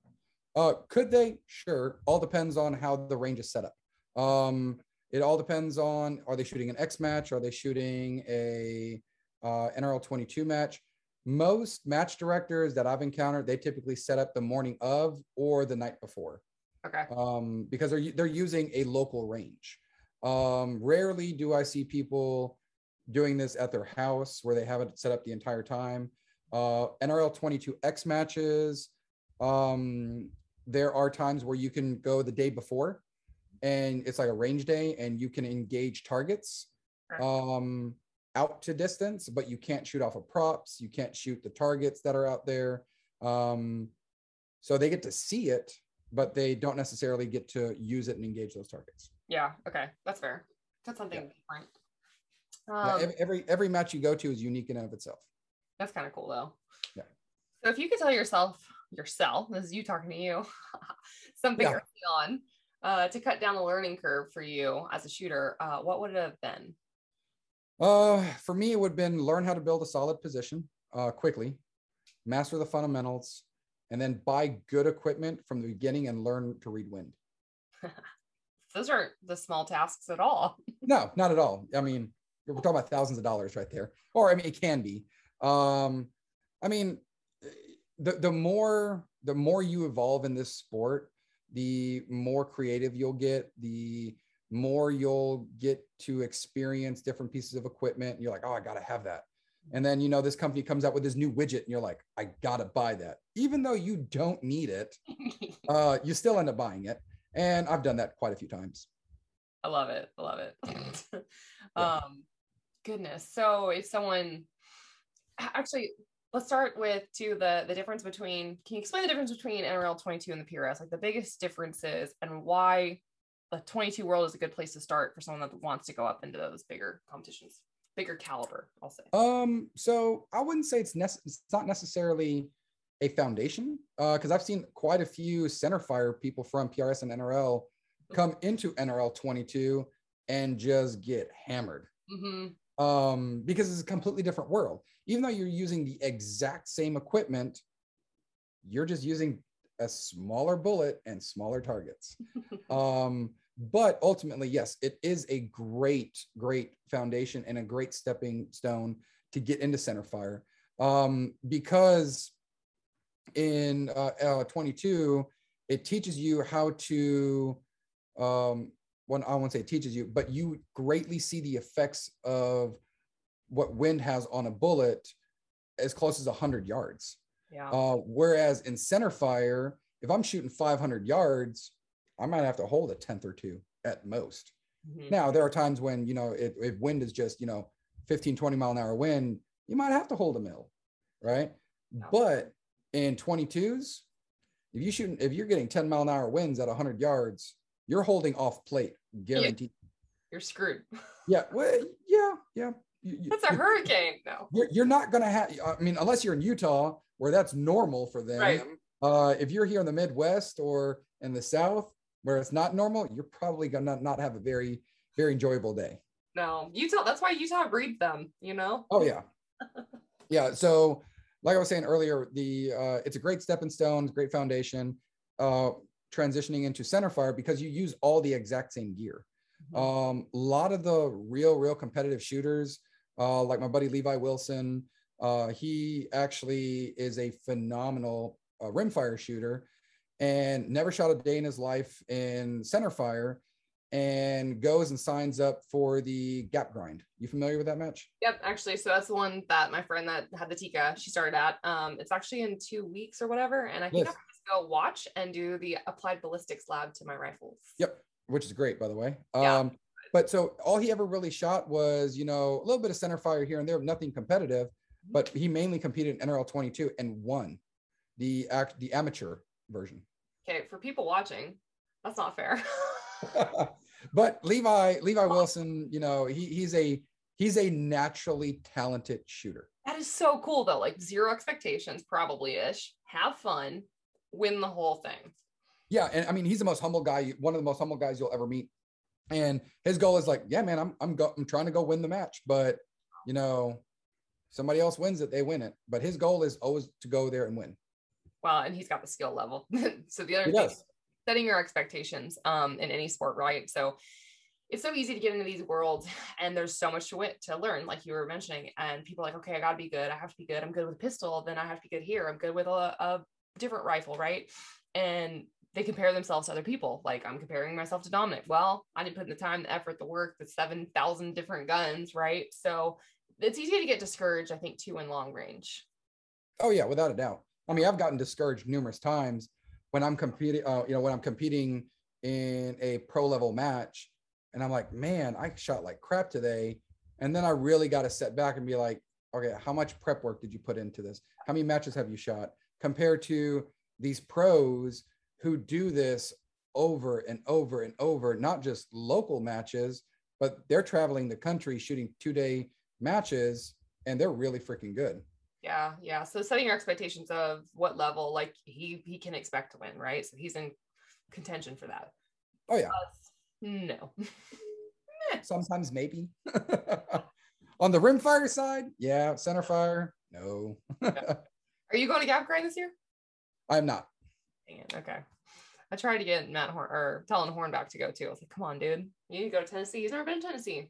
Uh, could they? Sure. All depends on how the range is set up. Um, it all depends on are they shooting an X match? Are they shooting a uh, NRL 22 match? Most match directors that I've encountered, they typically set up the morning of or the night before. Okay. Um, because they're they're using a local range. Um, rarely do I see people doing this at their house where they have it set up the entire time. Uh, NRL 22X matches. Um, there are times where you can go the day before and it's like a range day and you can engage targets um, out to distance, but you can't shoot off of props. You can't shoot the targets that are out there. Um, so they get to see it, but they don't necessarily get to use it and engage those targets. Yeah. Okay. That's fair. That's something yeah. different. Um, yeah, every, every match you go to is unique in and of itself. That's kind of cool though. Yeah. So if you could tell yourself yourself, this is you talking to you, something yeah. early on uh, to cut down the learning curve for you as a shooter, uh, what would it have been? Uh, for me, it would have been learn how to build a solid position uh, quickly, master the fundamentals, and then buy good equipment from the beginning and learn to read wind. Those aren't the small tasks at all. no, not at all. I mean, we're talking about thousands of dollars right there, or I mean, it can be. Um, I mean, the the more the more you evolve in this sport, the more creative you'll get, the more you'll get to experience different pieces of equipment. You're like, oh, I gotta have that. And then you know this company comes out with this new widget, and you're like, I gotta buy that, even though you don't need it. uh, you still end up buying it, and I've done that quite a few times. I love it. I love it. Um, goodness. So if someone actually let's start with to the the difference between can you explain the difference between nrl 22 and the prs like the biggest differences and why the 22 world is a good place to start for someone that wants to go up into those bigger competitions bigger caliber i'll say. Um so i wouldn't say it's, nece- it's not necessarily a foundation because uh, i've seen quite a few center fire people from prs and nrl come into nrl 22 and just get hammered. Mm-hmm um, because it's a completely different world. Even though you're using the exact same equipment, you're just using a smaller bullet and smaller targets. um, but ultimately, yes, it is a great, great foundation and a great stepping stone to get into center fire um, because in uh, uh, 22, it teaches you how to um, one I won't say it teaches you, but you greatly see the effects of what wind has on a bullet as close as 100 yards. Yeah. Uh, whereas in center fire, if I'm shooting 500 yards, I might have to hold a tenth or two at most. Mhm. Now, there are times when, you know, if, if wind is just, you know, 15, 20 mile an hour wind, you might have to hold a mil, right? Yeah. But in 22s, if you shoot, if you're getting 10 mile an hour winds at 100 yards, you're holding off plate, guaranteed. You're screwed. Yeah, well, yeah, yeah. You- you- That's a hurricane. No. You're, you're not gonna have. I mean, unless you're in Utah, where that's normal for them. Right. Uh, if you're here in the Midwest or in the South, where it's not normal, you're probably gonna not have a very, very enjoyable day. No. Utah. That's why Utah breeds them. You know. Oh yeah, yeah. So, like I was saying earlier, the uh, it's a great stepping stone, great foundation. Uh, transitioning into center fire because you use all the exact same gear. Um, a lot of the real, real competitive shooters, uh, like my buddy Levi Wilson, uh, he actually is a phenomenal uh, rimfire shooter and never shot a day in his life in center fire and goes and signs up for the gap grind. You familiar with that match? Yep, actually, so that's the one that my friend that had the Tikka, she started at. Um, it's actually in two weeks or whatever, and I think Yes. Go watch and do the applied ballistics lab to my rifles. Yep, which is great, by the way. Yeah. Um, but so all he ever really shot was, you know, a little bit of center fire here and there, nothing competitive. But he mainly competed in NRL 22 and won the act the amateur version. Okay, for people watching, that's not fair. but Levi Levi Wilson, you know, he he's a he's a naturally talented shooter. that is so cool though. Like zero expectations, probably ish. Have fun, win the whole thing. Yeah, and I mean he's the most humble guy, one of the most humble guys you'll ever meet. And his goal is like, yeah, man, I'm I'm go, I'm trying to go win the match, but you know, somebody else wins it, they win it. But his goal is always to go there and win. Well, and he's got the skill level. so the other He thing, does. setting your expectations um, in any sport, right? So it's so easy to get into these worlds, and there's so much to wit to learn, like you were mentioning. And people are like, okay, I gotta be good. I have to be good. I'm good with a pistol. Then I have to be good here. I'm good with a, a different rifle, right? And they compare themselves to other people. Like I'm comparing myself to Dominic. Well, I didn't put in the time, the effort, the work, the seven thousand different guns, right? So it's easy to get discouraged, I think, too, in long range. Oh yeah, without a doubt. I mean, I've gotten discouraged numerous times when I'm competing. Uh, you know, when I'm competing in a pro level match, and I'm like, man, I shot like crap today. And then I really got to set back and be like, okay, how much prep work did you put into this? How many matches have you shot compared to these pros who do this over and over and over, not just local matches, but they're traveling the country shooting two day matches and they're really freaking good. Yeah, yeah. So setting your expectations of what level like he he can expect to win, right? So he's in contention for that. Oh, yeah. Us, no. sometimes maybe on the rimfire side yeah center fire no Are you going to Gap Grind this year? i'm not Dang it. Okay. I tried to get Matt Horn or telling Hornback to go too. I was like, come on, dude. You need to go to Tennessee. He's never been to Tennessee.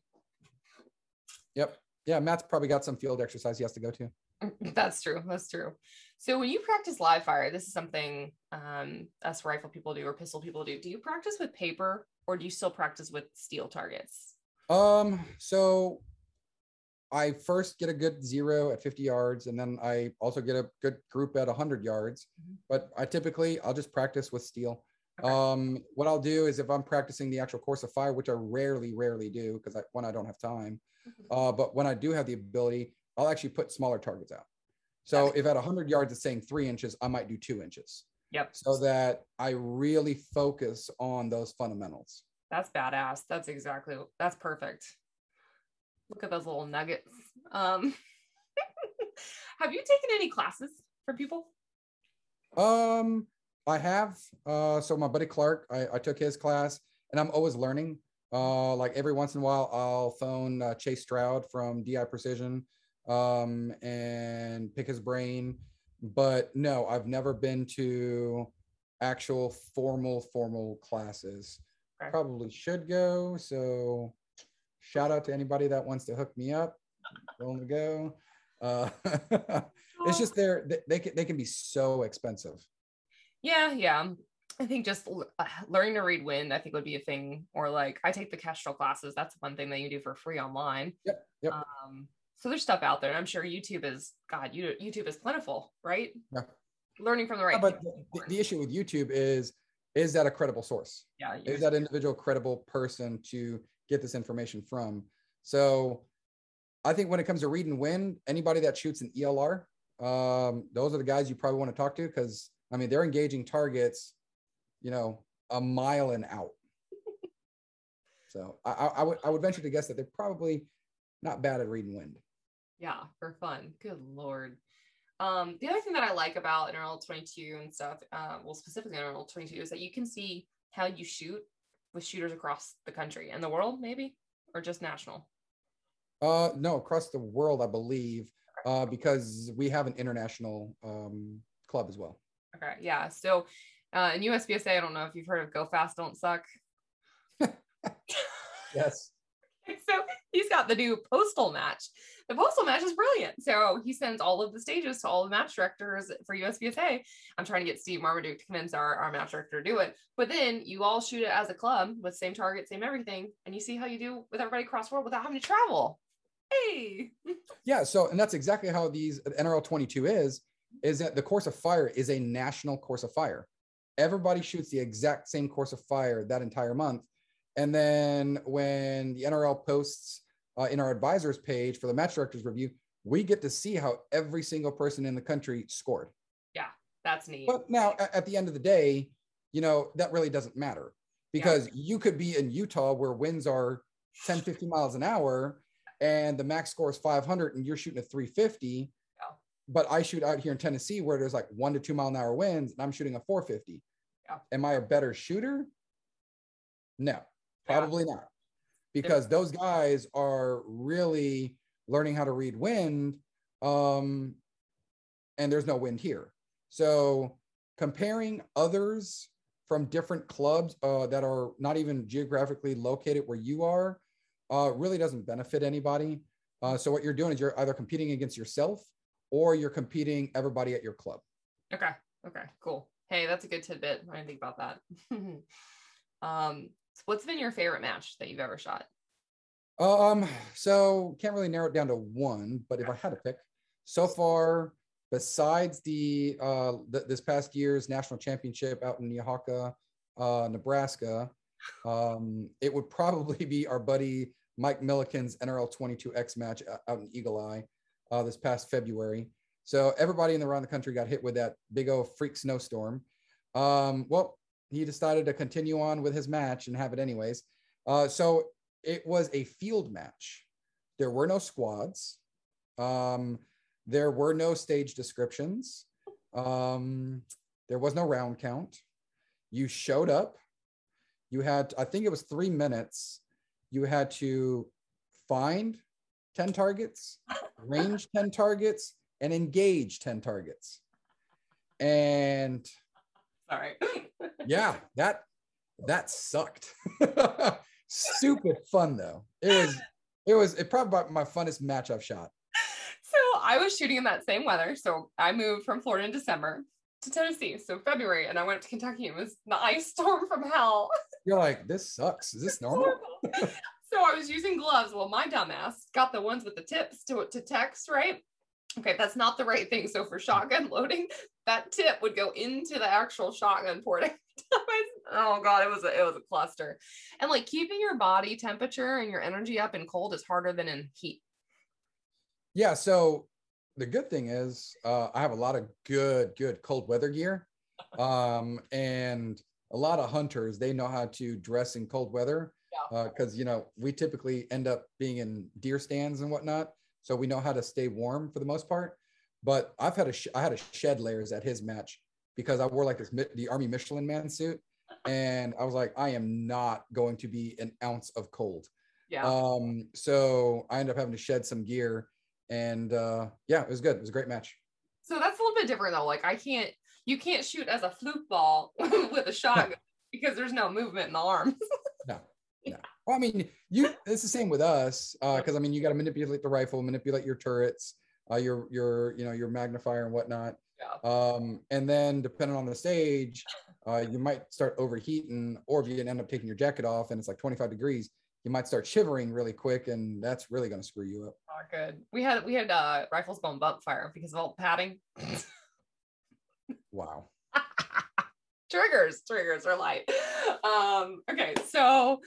yep yeah matt's probably got some field exercise he has to go to That's true. That's true. So when you practice live fire, this is something um, us rifle people do or pistol people do. Do you practice with paper or do you still practice with steel targets? um so i first get a good zero at 50 yards and then i also get a good group at 100 yards Mhm. but i typically i'll just practice with steel Okay. um what i'll do is if i'm practicing the actual course of fire which i rarely rarely do because i when i don't have time Uh, but when I do have the ability, I'll actually put smaller targets out. So Okay. if at 100 yards it's saying three inches, I might do two inches Yep. so that I really focus on those fundamentals. That's badass. That's exactly that's perfect. Look at those little nuggets. Um have you taken any classes for people? Um, I have. Uh, so my buddy Clark, I, I took his class, and I'm always learning. Uh, like every once in a while, I'll phone uh, Chase Stroud from DI Precision, um, and pick his brain. But no, I've never been to actual formal formal classes. Okay. Probably should go. So shout out to anybody that wants to hook me up. Willing to go. Uh, it's just they're they, they can they can be so expensive. Yeah, yeah. I think just uh, learning to read wind, I think would be a thing. Or like I take the Kestrel classes. That's one thing that you do for free online. Yep, yep. Um, So there's stuff out there. And I'm sure YouTube is God, you YouTube is plentiful, right? Yeah. Learning from the right. Yeah, but the, the issue with YouTube is is that a credible source? yeah, Is that individual credible person to get this information from? So I think when it comes to read and win, anybody that shoots an ELR, um, those are the guys you probably want to talk to because I mean they're engaging targets, you know, a mile and out. so I, I, I would I would venture to guess that they're probably not bad at read and wind. yeah, for fun. Good lord. Um, the other thing that I like about NRL 22 and stuff, uh, well, specifically NRL 22, is that you can see how you shoot with shooters across the country and the world, maybe, or just national. Uh, no, across the world, I believe, uh, because we have an international um, club as well. Okay, yeah. So uh, in USPSA, I don't know if you've heard of Go Fast, Don't Suck. Yes. so he's got the new postal match. The postal match is brilliant. So he sends all of the stages to all the match directors for USPSA. I'm trying to get Steve Marmaduke to convince our, our match director to do it. But then you all shoot it as a club with same target, same everything, and you see how you do with everybody across the world without having to travel. Hey. Yeah. So, and that's exactly how these NRL 22 is, is that the course of fire is a national course of fire. Everybody shoots the exact same course of fire that entire month. And then when the NRL posts uh, in our advisors page for the match directors review, we get to see how every single person in the country scored. Yeah, that's neat. But now at the end of the day, you know, that really doesn't matter because you could be in Utah where winds are 10, 50 miles an hour and the max score is 500 and you're shooting at 350. Yeah. But I shoot out here in Tennessee where there's like one to two mile an hour winds and I'm shooting a 450. Yeah. Am I a better shooter? No, probably not. Because those guys are really learning how to read wind. Um, and there's no wind here. So comparing others from different clubs uh, that are not even geographically located where you are uh, really doesn't benefit anybody. Uh, so what you're doing is you're either competing against yourself or you're competing everybody at your club. Okay. Okay. Cool. Hey, that's a good tidbit. I didn't think about that. um, what's been your favorite match that you've ever shot? Um, so can't really narrow it down to one, but if I had to pick, so far, besides the uh th- this past year's national championship out in Yahaka, uh, Nebraska, um, it would probably be our buddy Mike Milliken's NRL 22X match out in Eagle Eye uh, this past February. So everybody in the around the country got hit with that big old freak snowstorm. Um, well, he decided to continue on with his match and have it anyways. Uh, so it was a field match. There were no squads. Um, there were no stage descriptions. Um, there was no round count. You showed up. You had, I think it was three minutes. You had to find 10 targets, range 10 targets, and engage 10 targets. And Sorry. yeah, that that sucked. Stupid fun though. It was it was it probably my funnest match I've shot. So I was shooting in that same weather. So I moved from Florida in December to Tennessee. So February, and I went up to Kentucky. It was the ice storm from hell. You're like, this sucks. Is this normal? So I was using gloves. Well, my dumbass got the ones with the tips to to text, right? Okay, that's not the right thing. So for shotgun loading, that tip would go into the actual shotgun port. oh god, it was a, it was a cluster. And like keeping your body temperature and your energy up in cold is harder than in heat. Yeah. So the good thing is uh, I have a lot of good, good cold weather gear. Um, and a lot of hunters, they know how to dress in cold weather. Yeah. because you know we typically end up being in deer stands and whatnot, so we know how to stay warm for the most part. But I've had a sh- I had a shed layers at his match because I wore like this the Army Michelin man suit, and I was like, I am not going to be an ounce of cold. Yeah. Um, so I ended up having to shed some gear, and uh, yeah, it was good. It was a great match. So that's a little bit different though. Like I can't, you can't shoot as a fluke ball with a shotgun because there's no movement in the arms. No, no. Well, I mean, you. It's the same with us because I mean, you got to manipulate the rifle, manipulate your turrets, uh, your your you know your magnifier and whatnot. Yeah. Um, and then depending on the stage, uh, you might start overheating, or if you end up taking your jacket off and it's like 25 degrees, you might start shivering really quick, and that's really going to screw you up. Oh, good. We had we had uh rifles going bump fire because of all the padding. Wow. triggers, triggers are light. Um, okay, so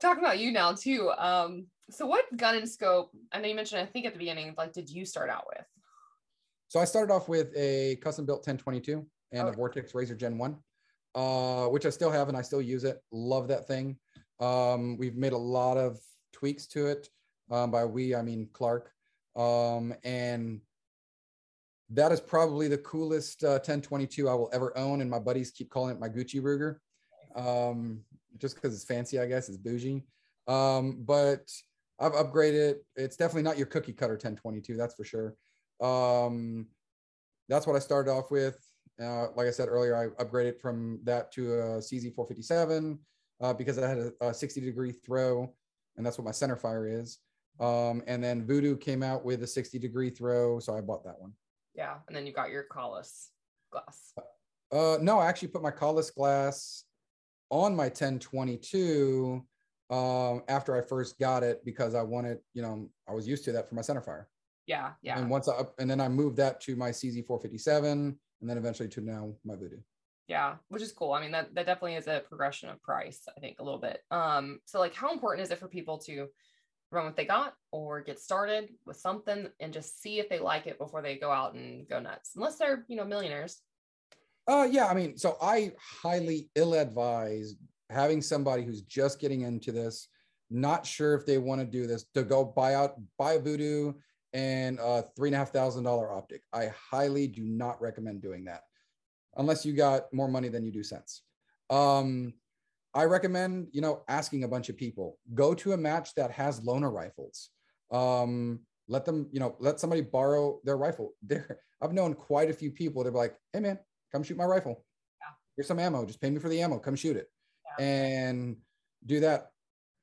talking about you now too. Um, so what gun and scope? I know you mentioned, I think at the beginning, like, did you start out with? So I started off with a custom built 1022 and a Vortex Razor Gen 1, uh, which I still have and I still use it. Love that thing. Um, we've made a lot of tweaks to it. Um, by we, I mean Clark. Um, and that is probably the coolest uh, 1022 I will ever own. And my buddies keep calling it my Gucci Ruger. Um, just because it's fancy, I guess, it's bougie. Um, but I've upgraded. It's definitely not your cookie cutter 1022, that's for sure. Um, that's what I started off with. Uh, like I said earlier, I upgraded from that to a CZ457 uh, because I had a, a 60 degree throw, and that's what my center fire is. Um, and then Vudoo came out with a 60 degree throw, so I bought that one. Yeah, and then you got your Kahles glass. Uh, no, I actually put my Kahles glass on my 1022 um, after I first got it because I wanted, you know, I was used to that for my center fire. Yeah, yeah. And once I and then I moved that to my CZ457 and then eventually to now my Vudoo. Yeah, which is cool. I mean, that that definitely is a progression of price, I think, a little bit. Um, so like how important is it for people to run what they got or get started with something and just see if they like it before they go out and go nuts? Unless they're, you know, millionaires. Uh, yeah, I mean, so I highly ill advise having somebody who's just getting into this, not sure if they want to do this, to go buy out, buy a Vudoo and a three and a half thousand dollar optic. I highly do not recommend doing that unless you got more money than you do sense. Um, I recommend, you know, asking a bunch of people. Go to a match that has loaner rifles. Um, let them, you know, let somebody borrow their rifle. There, I've known quite a few people. They're like, "Hey, man, come shoot my rifle. Yeah. Here's some ammo. Just pay me for the ammo. Come shoot it." Yeah. And do that.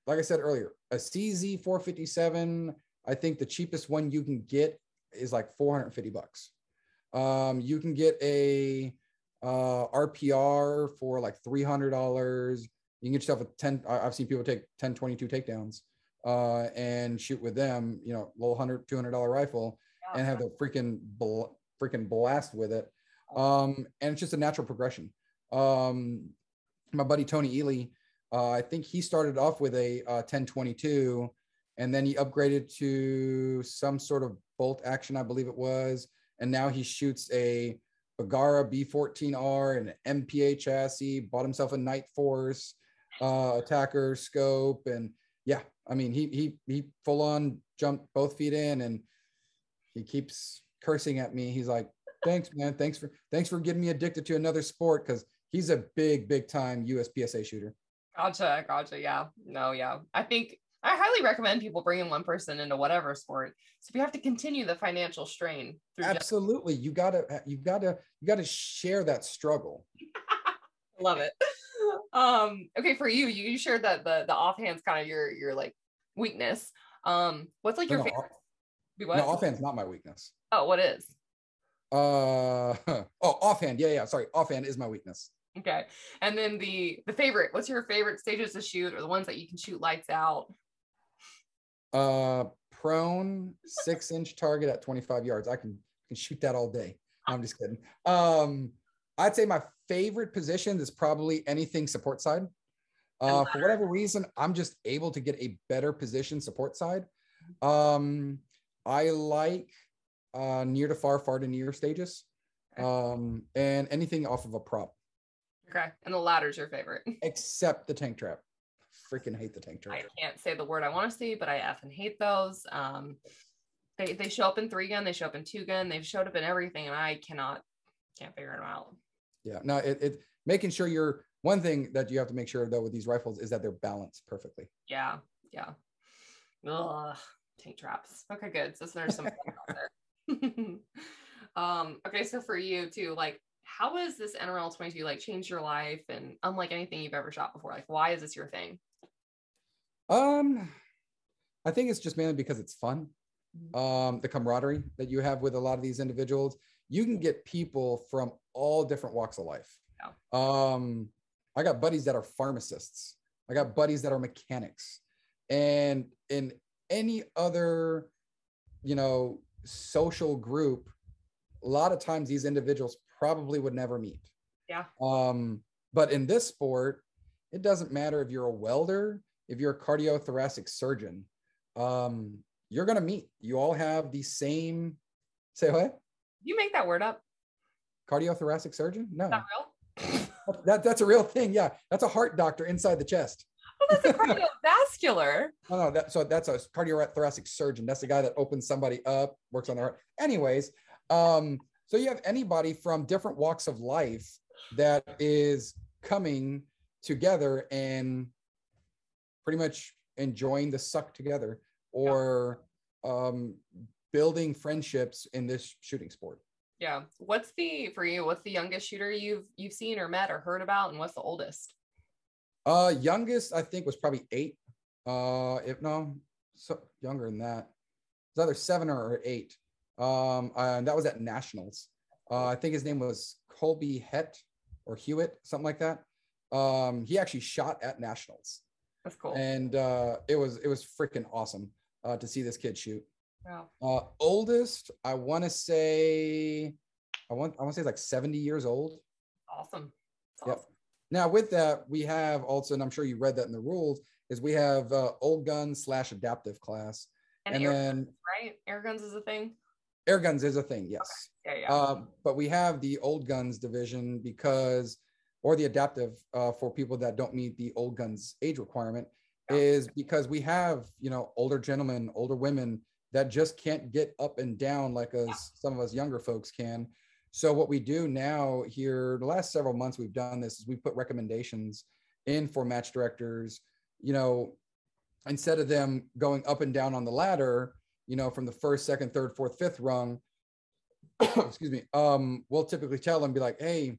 Like I said earlier, a CZ 457. I think the cheapest one you can get is like 450 bucks. Um, you can get a uh, RPR for like $300. You can get yourself a 10. I- I've seen people take 10, 22 takedowns uh, and shoot with them, you know, little 100, $200 rifle and have the freaking bl- freaking blast with it. Um, and it's just a natural progression. Um, my buddy Tony Ely, uh, I think he started off with a uh, 1022 and then he upgraded to some sort of bolt action, I believe it was. And now he shoots a Bergara B14R and an MPA chassis, bought himself a Night Force uh, ATACR scope. And yeah, I mean, he, he, he full on jumped both feet in and he keeps cursing at me. He's like, thanks, man. Thanks for, thanks for getting me addicted to another sport. Cause he's a big, big time USPSA shooter. Gotcha, gotcha. Yeah. No, yeah. I think I highly recommend people bringing one person into whatever sport. So if you have to continue the financial strain through just Absolutely. You gotta, you gotta, you gotta share that struggle. love it. Um, okay, for you, you shared that the the offhand's kind of your your like weakness. Um, what's like No, your no, favorite? off- what? no, offhand's not my weakness. oh, what is? Uh, oh, offhand. Yeah, yeah. Sorry. Offhand is my weakness. Okay. And then the the favorite, what's your favorite stages to shoot or the ones that you can shoot lights out? Uh, prone six inch target at 25 yards. I can, can shoot that all day. I'm just kidding. Um, I'd say my favorite position is probably anything support side. Uh, for whatever reason, I'm just able to get a better position support side. Um, I like uh, near to far, far to near stages, um, and anything off of a prop Okay. And the ladder's your favorite. except the tank trap. Freaking hate the tank trap. I can't say the word I want to see, but I effing hate those. Um they they show up in three gun, they show up in two gun, they've showed up in everything, and I cannot can't figure them out. Yeah, no, it, it making sure you're one thing that you have to make sure though with these rifles is that they're balanced perfectly. Yeah, yeah. Ugh, tank traps. Okay, good. So there's some out there. um, okay, so for you too, like how has this NRL 22 like changed your life and unlike anything you've ever shot before? Like, why is this your thing? Um, I think it's just mainly because it's fun. Um, the camaraderie that you have with a lot of these individuals, you can get people from all different walks of life. Um, I got buddies that are pharmacists. I got buddies that are mechanics, and in any other you know, social group, a lot of times these individuals probably would never meet. Yeah. Um, but in this sport, it doesn't matter if you're a welder, if you're a cardiothoracic surgeon, um, you're gonna meet. You all have the same. Say what? You make that word up. Cardiothoracic surgeon? No, Not real. that that's a real thing. Yeah, that's a heart doctor inside the chest. Well, that's a cardiovascular. No, no, that so that's a cardiothoracic surgeon. That's the guy that opens somebody up, works on their heart. Anyways, um, so you have anybody from different walks of life that is coming together and pretty much enjoying the suck together or um, building friendships in this shooting sport. Yeah. What's the for you? What's the youngest shooter you've you've seen or met or heard about, and what's the oldest? Uh, youngest I think was probably eight. Uh, if no, so younger than that. It's either seven or eight. Um, and that was at nationals. Uh, I think his name was Colby Het or Hewitt, something like that. Um, he actually shot at nationals, That's cool. and uh, it was it was freaking awesome uh, to see this kid shoot. Wow. Uh, oldest, I want to say, I want I want to say it's like seventy years old. Awesome. That's Yep. awesome. Now, with that, we have also, and I'm sure you read that in the rules, is we have uh, old gun slash adaptive class, And, and air, then right? Air guns is a thing. Air guns is a thing, yes. Yeah, yeah. Uh, but we have the old guns division because, or the adaptive uh, for people that don't meet the old guns age requirement, Yeah. is because we have you know older gentlemen, older women that just can't get up and down like us some of us younger folks can. So what we do now here, the last several months we've done this is we put recommendations in for match directors. You know, instead of them going up and down on the ladder, you know, from the first, second, third, fourth, fifth rung, excuse me, um, we'll typically tell them, be like, hey,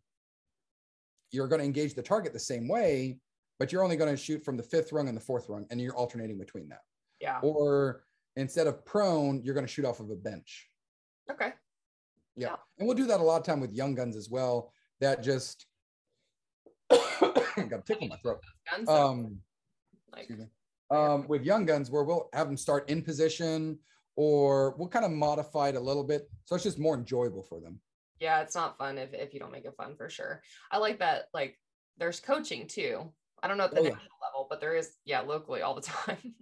you're going to engage the target the same way, but you're only going to shoot from the fifth rung and the fourth rung, and you're alternating between that. yeah. Or instead of prone, you're going to shoot off of a bench. Okay. Yeah. Yeah. And we'll do that a lot of time with young guns as well. That just got a tickle in my throat. Guns. Um, like. Um, with young guns, where we'll have them start in position, or we'll kind of modify it a little bit, so it's just more enjoyable for them. yeah, it's not fun if if you don't make it fun for sure. I like that. Like, there's coaching too. I don't know at the Oh, yeah. national level, but there is, yeah, locally all the time.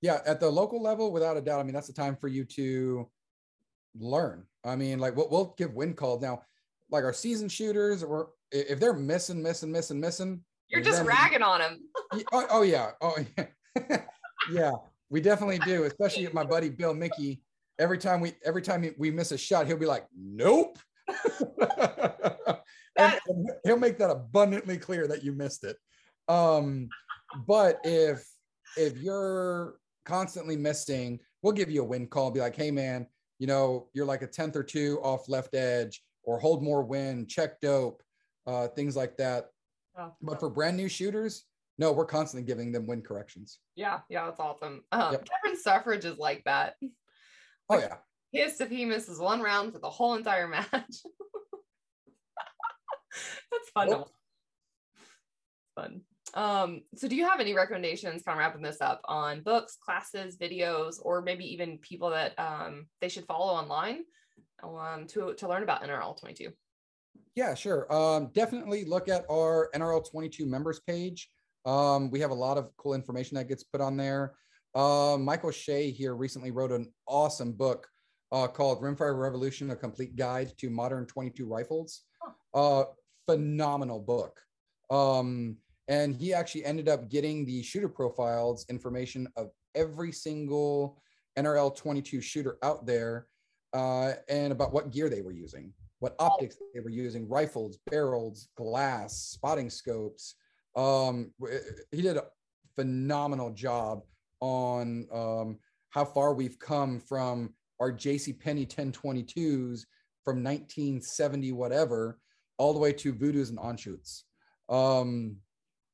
Yeah, at the local level, without a doubt. I mean, that's the time for you to learn. I mean, like we'll, we'll give wind calls now. Like our season shooters, or if they're missing, missing, missing, missing, You're just ragging on them Oh, oh yeah. Oh yeah. yeah, we definitely do. Especially my buddy Bill Mickey. Every time we every time we miss a shot, he'll be like, "Nope," and, and he'll make that abundantly clear that you missed it. Um, but if if you're constantly missing, we'll give you a win call. Be like, "Hey, man, you know you're like a tenth or two off left edge, or hold more wind, check dope, uh, things like that." Oh, But for brand new shooters, no, we're constantly giving them wind corrections. yeah, yeah, that's awesome. Um, Yep. Kevin Suffrage is like that. Oh yeah. Pissed if he misses one round for the whole entire match. that's fun. watch. Fun. Um, so do you have any recommendations, kind of wrapping this up, on books, classes, videos, or maybe even people that um, they should follow online um, to, to learn about NRL 22? Yeah, sure. Um, definitely look at our NRL 22 members page. Um, we have a lot of cool information that gets put on there. Uh, Michael Shea here recently wrote an awesome book uh, called Rimfire Revolution: A Complete Guide to Modern 22 Rifles. Uh, phenomenal book. Um, and he actually ended up getting the shooter profiles information of every single NRL 22 shooter out there uh, and about what gear they were using, what optics they were using, rifles, barrels, glass, spotting scopes. Um, he did a phenomenal job on um, how far we've come from our JC Penney 1022s from 1970 whatever all the way to Vudoos and Anschutz. Um,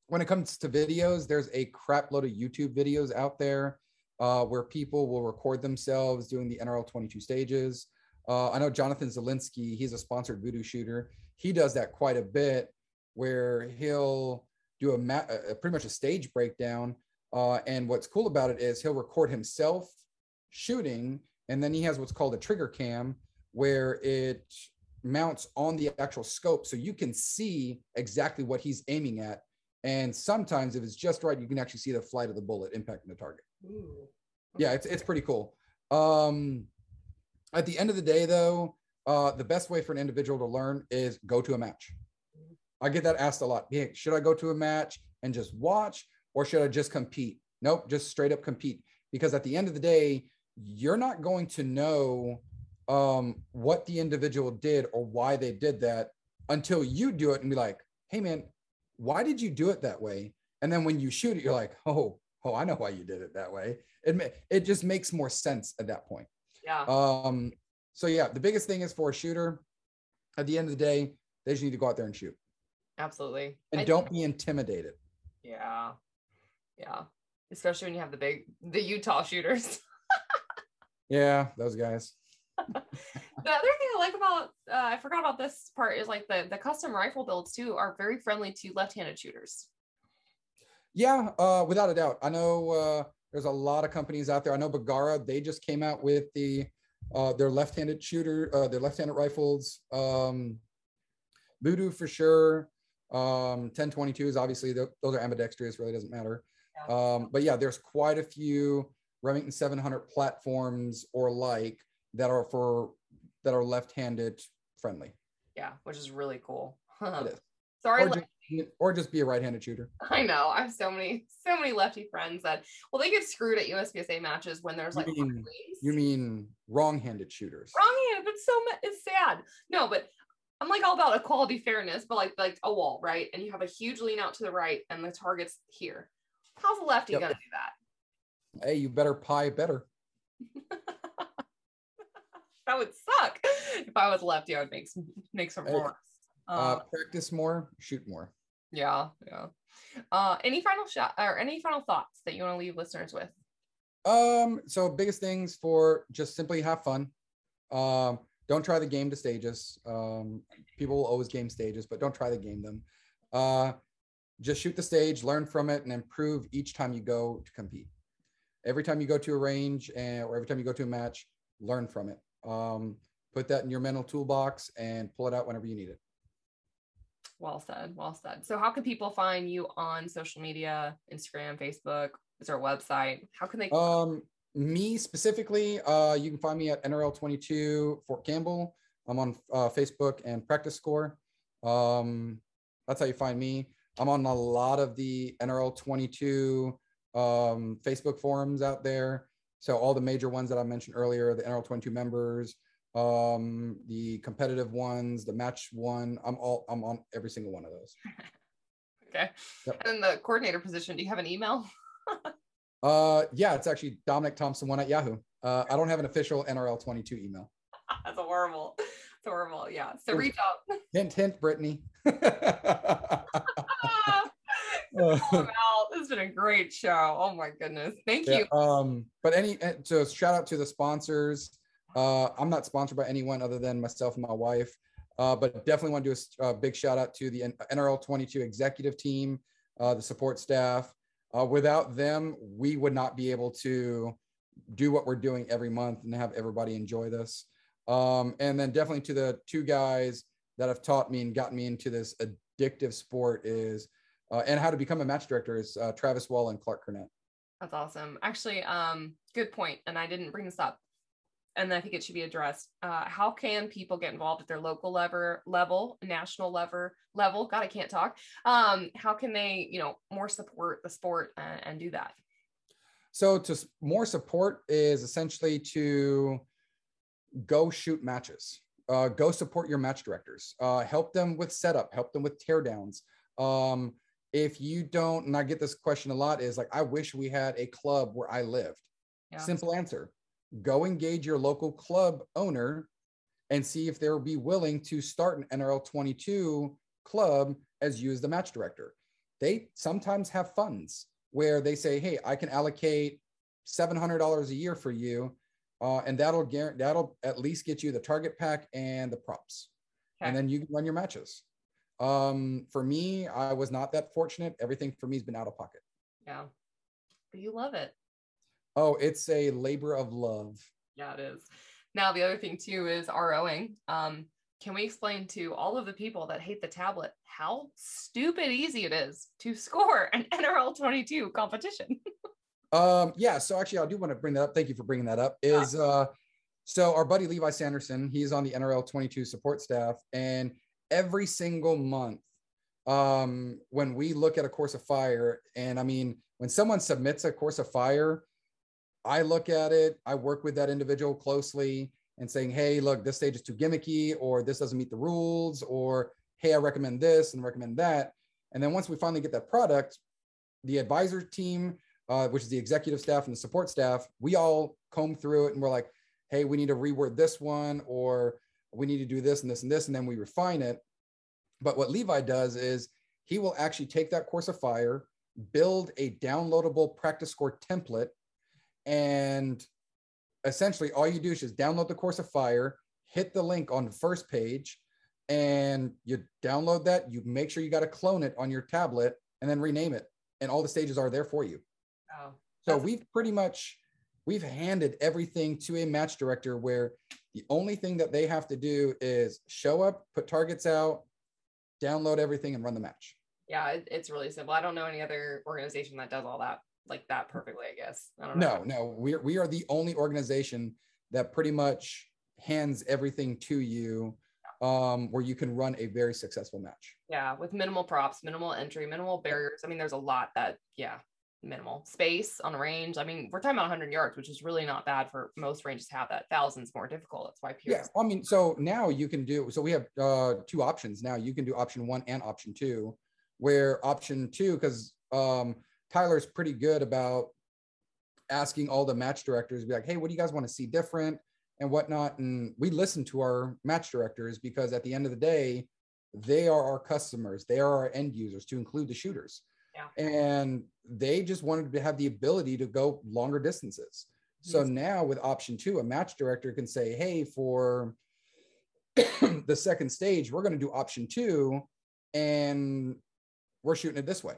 when it comes to videos, there's a crap load of YouTube videos out there uh, where people will record themselves doing the NRL 22 stages. Uh, I know Jonathan Zelinsky, he's a sponsored Vudoo shooter. He does that quite a bit where he'll do a, ma- a pretty much a stage breakdown. Uh, and what's cool about it is he'll record himself shooting and then he has what's called a trigger cam, where it mounts on the actual scope, so you can see exactly what he's aiming at. And sometimes, if it's just right, you can actually see the flight of the bullet impacting the target. Ooh. Yeah, it's it's pretty cool. Um, at the end of the day, though, uh, the best way for an individual to learn is go to a match. I get that asked a lot. Hey, should I go to a match and just watch, or should I just compete? Nope, just straight up compete. Because at the end of the day, you're not going to know um, what the individual did or why they did that until you do it and be like, hey, man, why did you do it that way? And then when you shoot it, you're like, oh, oh, I know why you did it that way. It, it just makes more sense at that point. Yeah. Um, so yeah, the biggest thing is for a shooter, at the end of the day, they just need to go out there and shoot. Absolutely. And I- don't be intimidated. Yeah. Yeah. Especially when you have the big the Utah shooters. Yeah, those guys. the other thing I like about uh, I forgot about this part is like the the custom rifle builds too are very friendly to left-handed shooters. Yeah, uh, without a doubt. I know uh, there's a lot of companies out there. I know Bergara, they just came out with the uh, their left-handed shooter, uh, their left-handed rifles. Um, Vudoo for sure. Um, 1022 is obviously tho- those are ambidextrous, really doesn't matter. Yeah. Um, but yeah, there's quite a few Remington 700 platforms or like that are for that are left-handed friendly. Yeah, which is really cool. Is. Sorry, Or just, or just be a right-handed shooter. I know. I have so many, so many lefty friends that well, they get screwed at USPSA matches when there's You like mean- You mean wrong-handed shooters? Wrong-handed, but so it's sad. No, but I'm like all about equality, fairness, but like like a wall, right? And you have a huge lean out to the right, and the target's here. How's a lefty Yep. gonna do that? Hey, you better pie better. That would suck. If I was lefty, I would make some make some Hey, more. Uh, Uh, practice more, shoot more. yeah, yeah. Uh, any final shot or any final thoughts that you want to leave listeners with? Um, so biggest things for just simply have fun. Um, don't try the game to stages. Um, people will always game stages, but don't try to game them. Uh, just shoot the stage, learn from it, and improve each time you go to compete. Every time you go to a range and or every time you go to a match, learn from it. Um, put that in your mental toolbox and pull it out whenever you need it. Well said. Well said. So, how can people find you on social media, Instagram, Facebook? Is there a website? How can they? Um, me specifically, uh, you can find me at NRL22 Fort Campbell. I'm on uh, Facebook and PractiScore. Um, that's how you find me. I'm on a lot of the NRL22 um, Facebook forums out there. So all the major ones that I mentioned earlier, the NRL22 members, um, the competitive ones, the match one. I'm all I'm on every single one of those. okay. Yep. And then the coordinator position. Do you have an email? Uh, yeah, it's actually Dominic Thompson one at Yahoo. Uh, I don't have an official NRL22 email. That's horrible. It's horrible. Yeah. So reach out. Hint, hint, Brittany. Call 'em out. This has been a great show. Oh my goodness. Thank Yeah, you. um, but any uh, so shout out to the sponsors. Uh, I'm not sponsored by anyone other than myself and my wife. Uh, but definitely want to do a big shout out to the NRL 22 executive team, uh, the support staff. Uh, without them, we would not be able to do what we're doing every month and have everybody enjoy this. Um, and then definitely to the two guys that have taught me and gotten me into this addictive sport is, uh, and how to become a match director is uh, Travis Wall and Clark Cornett. That's awesome. Actually, um, good point. And I didn't bring this up. And I think it should be addressed. Uh, how can people get involved at their local level, level, national level, level? God, I can't talk. Um, how can they, you know, more support the sport and, and do that? So to more support is essentially to go shoot matches, uh, go support your match directors, uh, help them with setup, help them with teardowns. Um, if you don't, and I get this question a lot, is like, I wish we had a club where I lived. Yeah. Simple answer: go engage your local club owner and see if they'll be willing to start an NRL 22 club as you as the match director. They sometimes have funds where they say, "Hey, I can allocate seven hundred dollars a year for you, uh, and that'll guarantee that'll at least get you the target pack and the props, and then you can run your matches." Um, for me, I was not that fortunate. Everything for me has been out of pocket. Yeah. But you love it. Oh, it's a labor of love. Yeah, it is. Now the other thing too is ROing. Um, can we explain to all of the people that hate the tablet how stupid easy it is to score an NRL 22 competition? um, yeah, so actually I do want to bring that up. Thank you for bringing that up. Is uh so our buddy Levi Sanderson, he's on the NRL 22 support staff, and every single month, um, when we look at a course of fire, and I mean, when someone submits a course of fire, I look at it, I work with that individual closely and saying, hey, look, this stage is too gimmicky, or this doesn't meet the rules, or hey, I recommend this and recommend that. And then once we finally get that product, the advisor team, uh, which is the executive staff and the support staff, we all comb through it and we're like, hey, we need to reword this one, or we need to do this and this and this, and then we refine it. But what Levi does is he will actually take that course of fire, build a downloadable PractiScore template, and essentially all you do is just download the course of fire, hit the link on the first page, and you download that. You make sure you got to clone it on your tablet and then rename it. And all the stages are there for you. Oh, so we've pretty much we've handed everything to a match director where the only thing that they have to do is show up, put targets out, download everything, and run the match. Yeah, it's really simple. I don't know any other organization that does all that like that perfectly. I guess. I no, no, we we are the only organization that pretty much hands everything to you um, where you can run a very successful match. Yeah, with minimal props, minimal entry, minimal barriers. I mean, there's a lot that, yeah, minimal space on range. I mean, we're talking about 100 yards, which is really not bad for most ranges to have that. Thousands more difficult. That's why Yeah, I mean, so now you can do. So we have uh, two options now. You can do option one and option two, where option two, because um, Tyler's pretty good about asking all the match directors, be like, hey, what do you guys want to see different and whatnot? And we listen to our match directors because at the end of the day, they are our customers, they are our end users, to include the shooters. Yeah. And they just wanted to have the ability to go longer distances. So now with option two, a match director can say, hey, for the second stage, we're going to do option two and we're shooting it this way.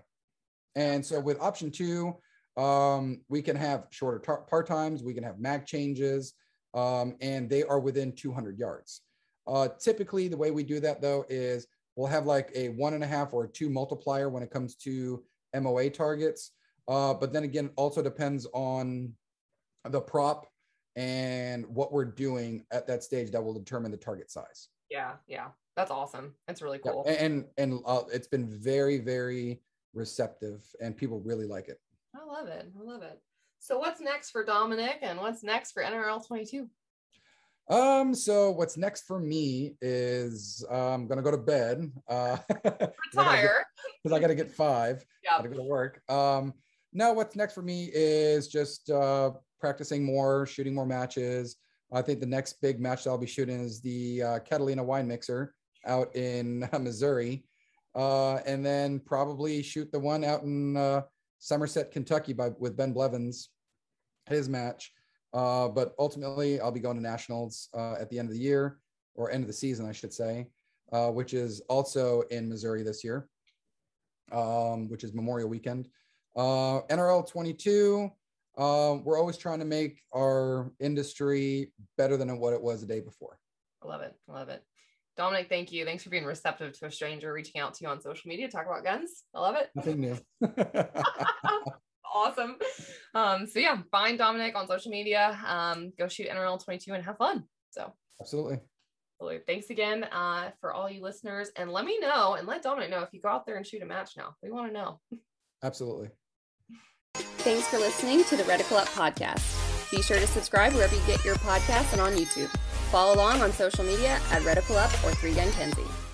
And so with option two, um, we can have shorter tar- part times, we can have mag changes, um, and they are within 200 yards. Uh, typically, the way we do that though is we'll have like a one and a half or a two multiplier when it comes to MOA targets. Uh, but then again, also depends on the prop and what we're doing at that stage that will determine the target size. Yeah, yeah, that's awesome. That's really cool. Yeah, and and uh, it's been very very receptive and people really like it. I love it. I love it. So what's next for Dominic and what's next for NRL 22? Um, so what's next for me is uh, I'm gonna go to bed. Uh retire because I gotta get five. Yeah, gotta go to work. Um, now what's next for me is just uh practicing more, shooting more matches. I think the next big match that I'll be shooting is the uh, Catalina wine mixer out in Missouri uh, and then probably shoot the one out in uh, Somerset, Kentucky, by with Ben Blevins, his match. Uh, but ultimately, I'll be going to nationals uh, at the end of the year or end of the season, I should say, uh, which is also in Missouri this year, um, which is Memorial Weekend. NRL 22. we're always trying to make our industry better than what it was the day before. I love it. I love it. Dominic, thank you. Thanks for being receptive to a stranger reaching out to you on social media. Talk about guns. I love it. Nothing new. awesome. Um, so yeah, find Dominic on social media. Um, go shoot NRL 22 and have fun. So absolutely. absolutely. Thanks again uh, for all you listeners. And let me know and let Dominic know if you go out there and shoot a match now. We want to know. Absolutely. Thanks for listening to the Reticle Up podcast. Be sure to subscribe wherever you get your podcasts and on YouTube. Follow along on social media at Reticle Up or 3 Gun Kenzie.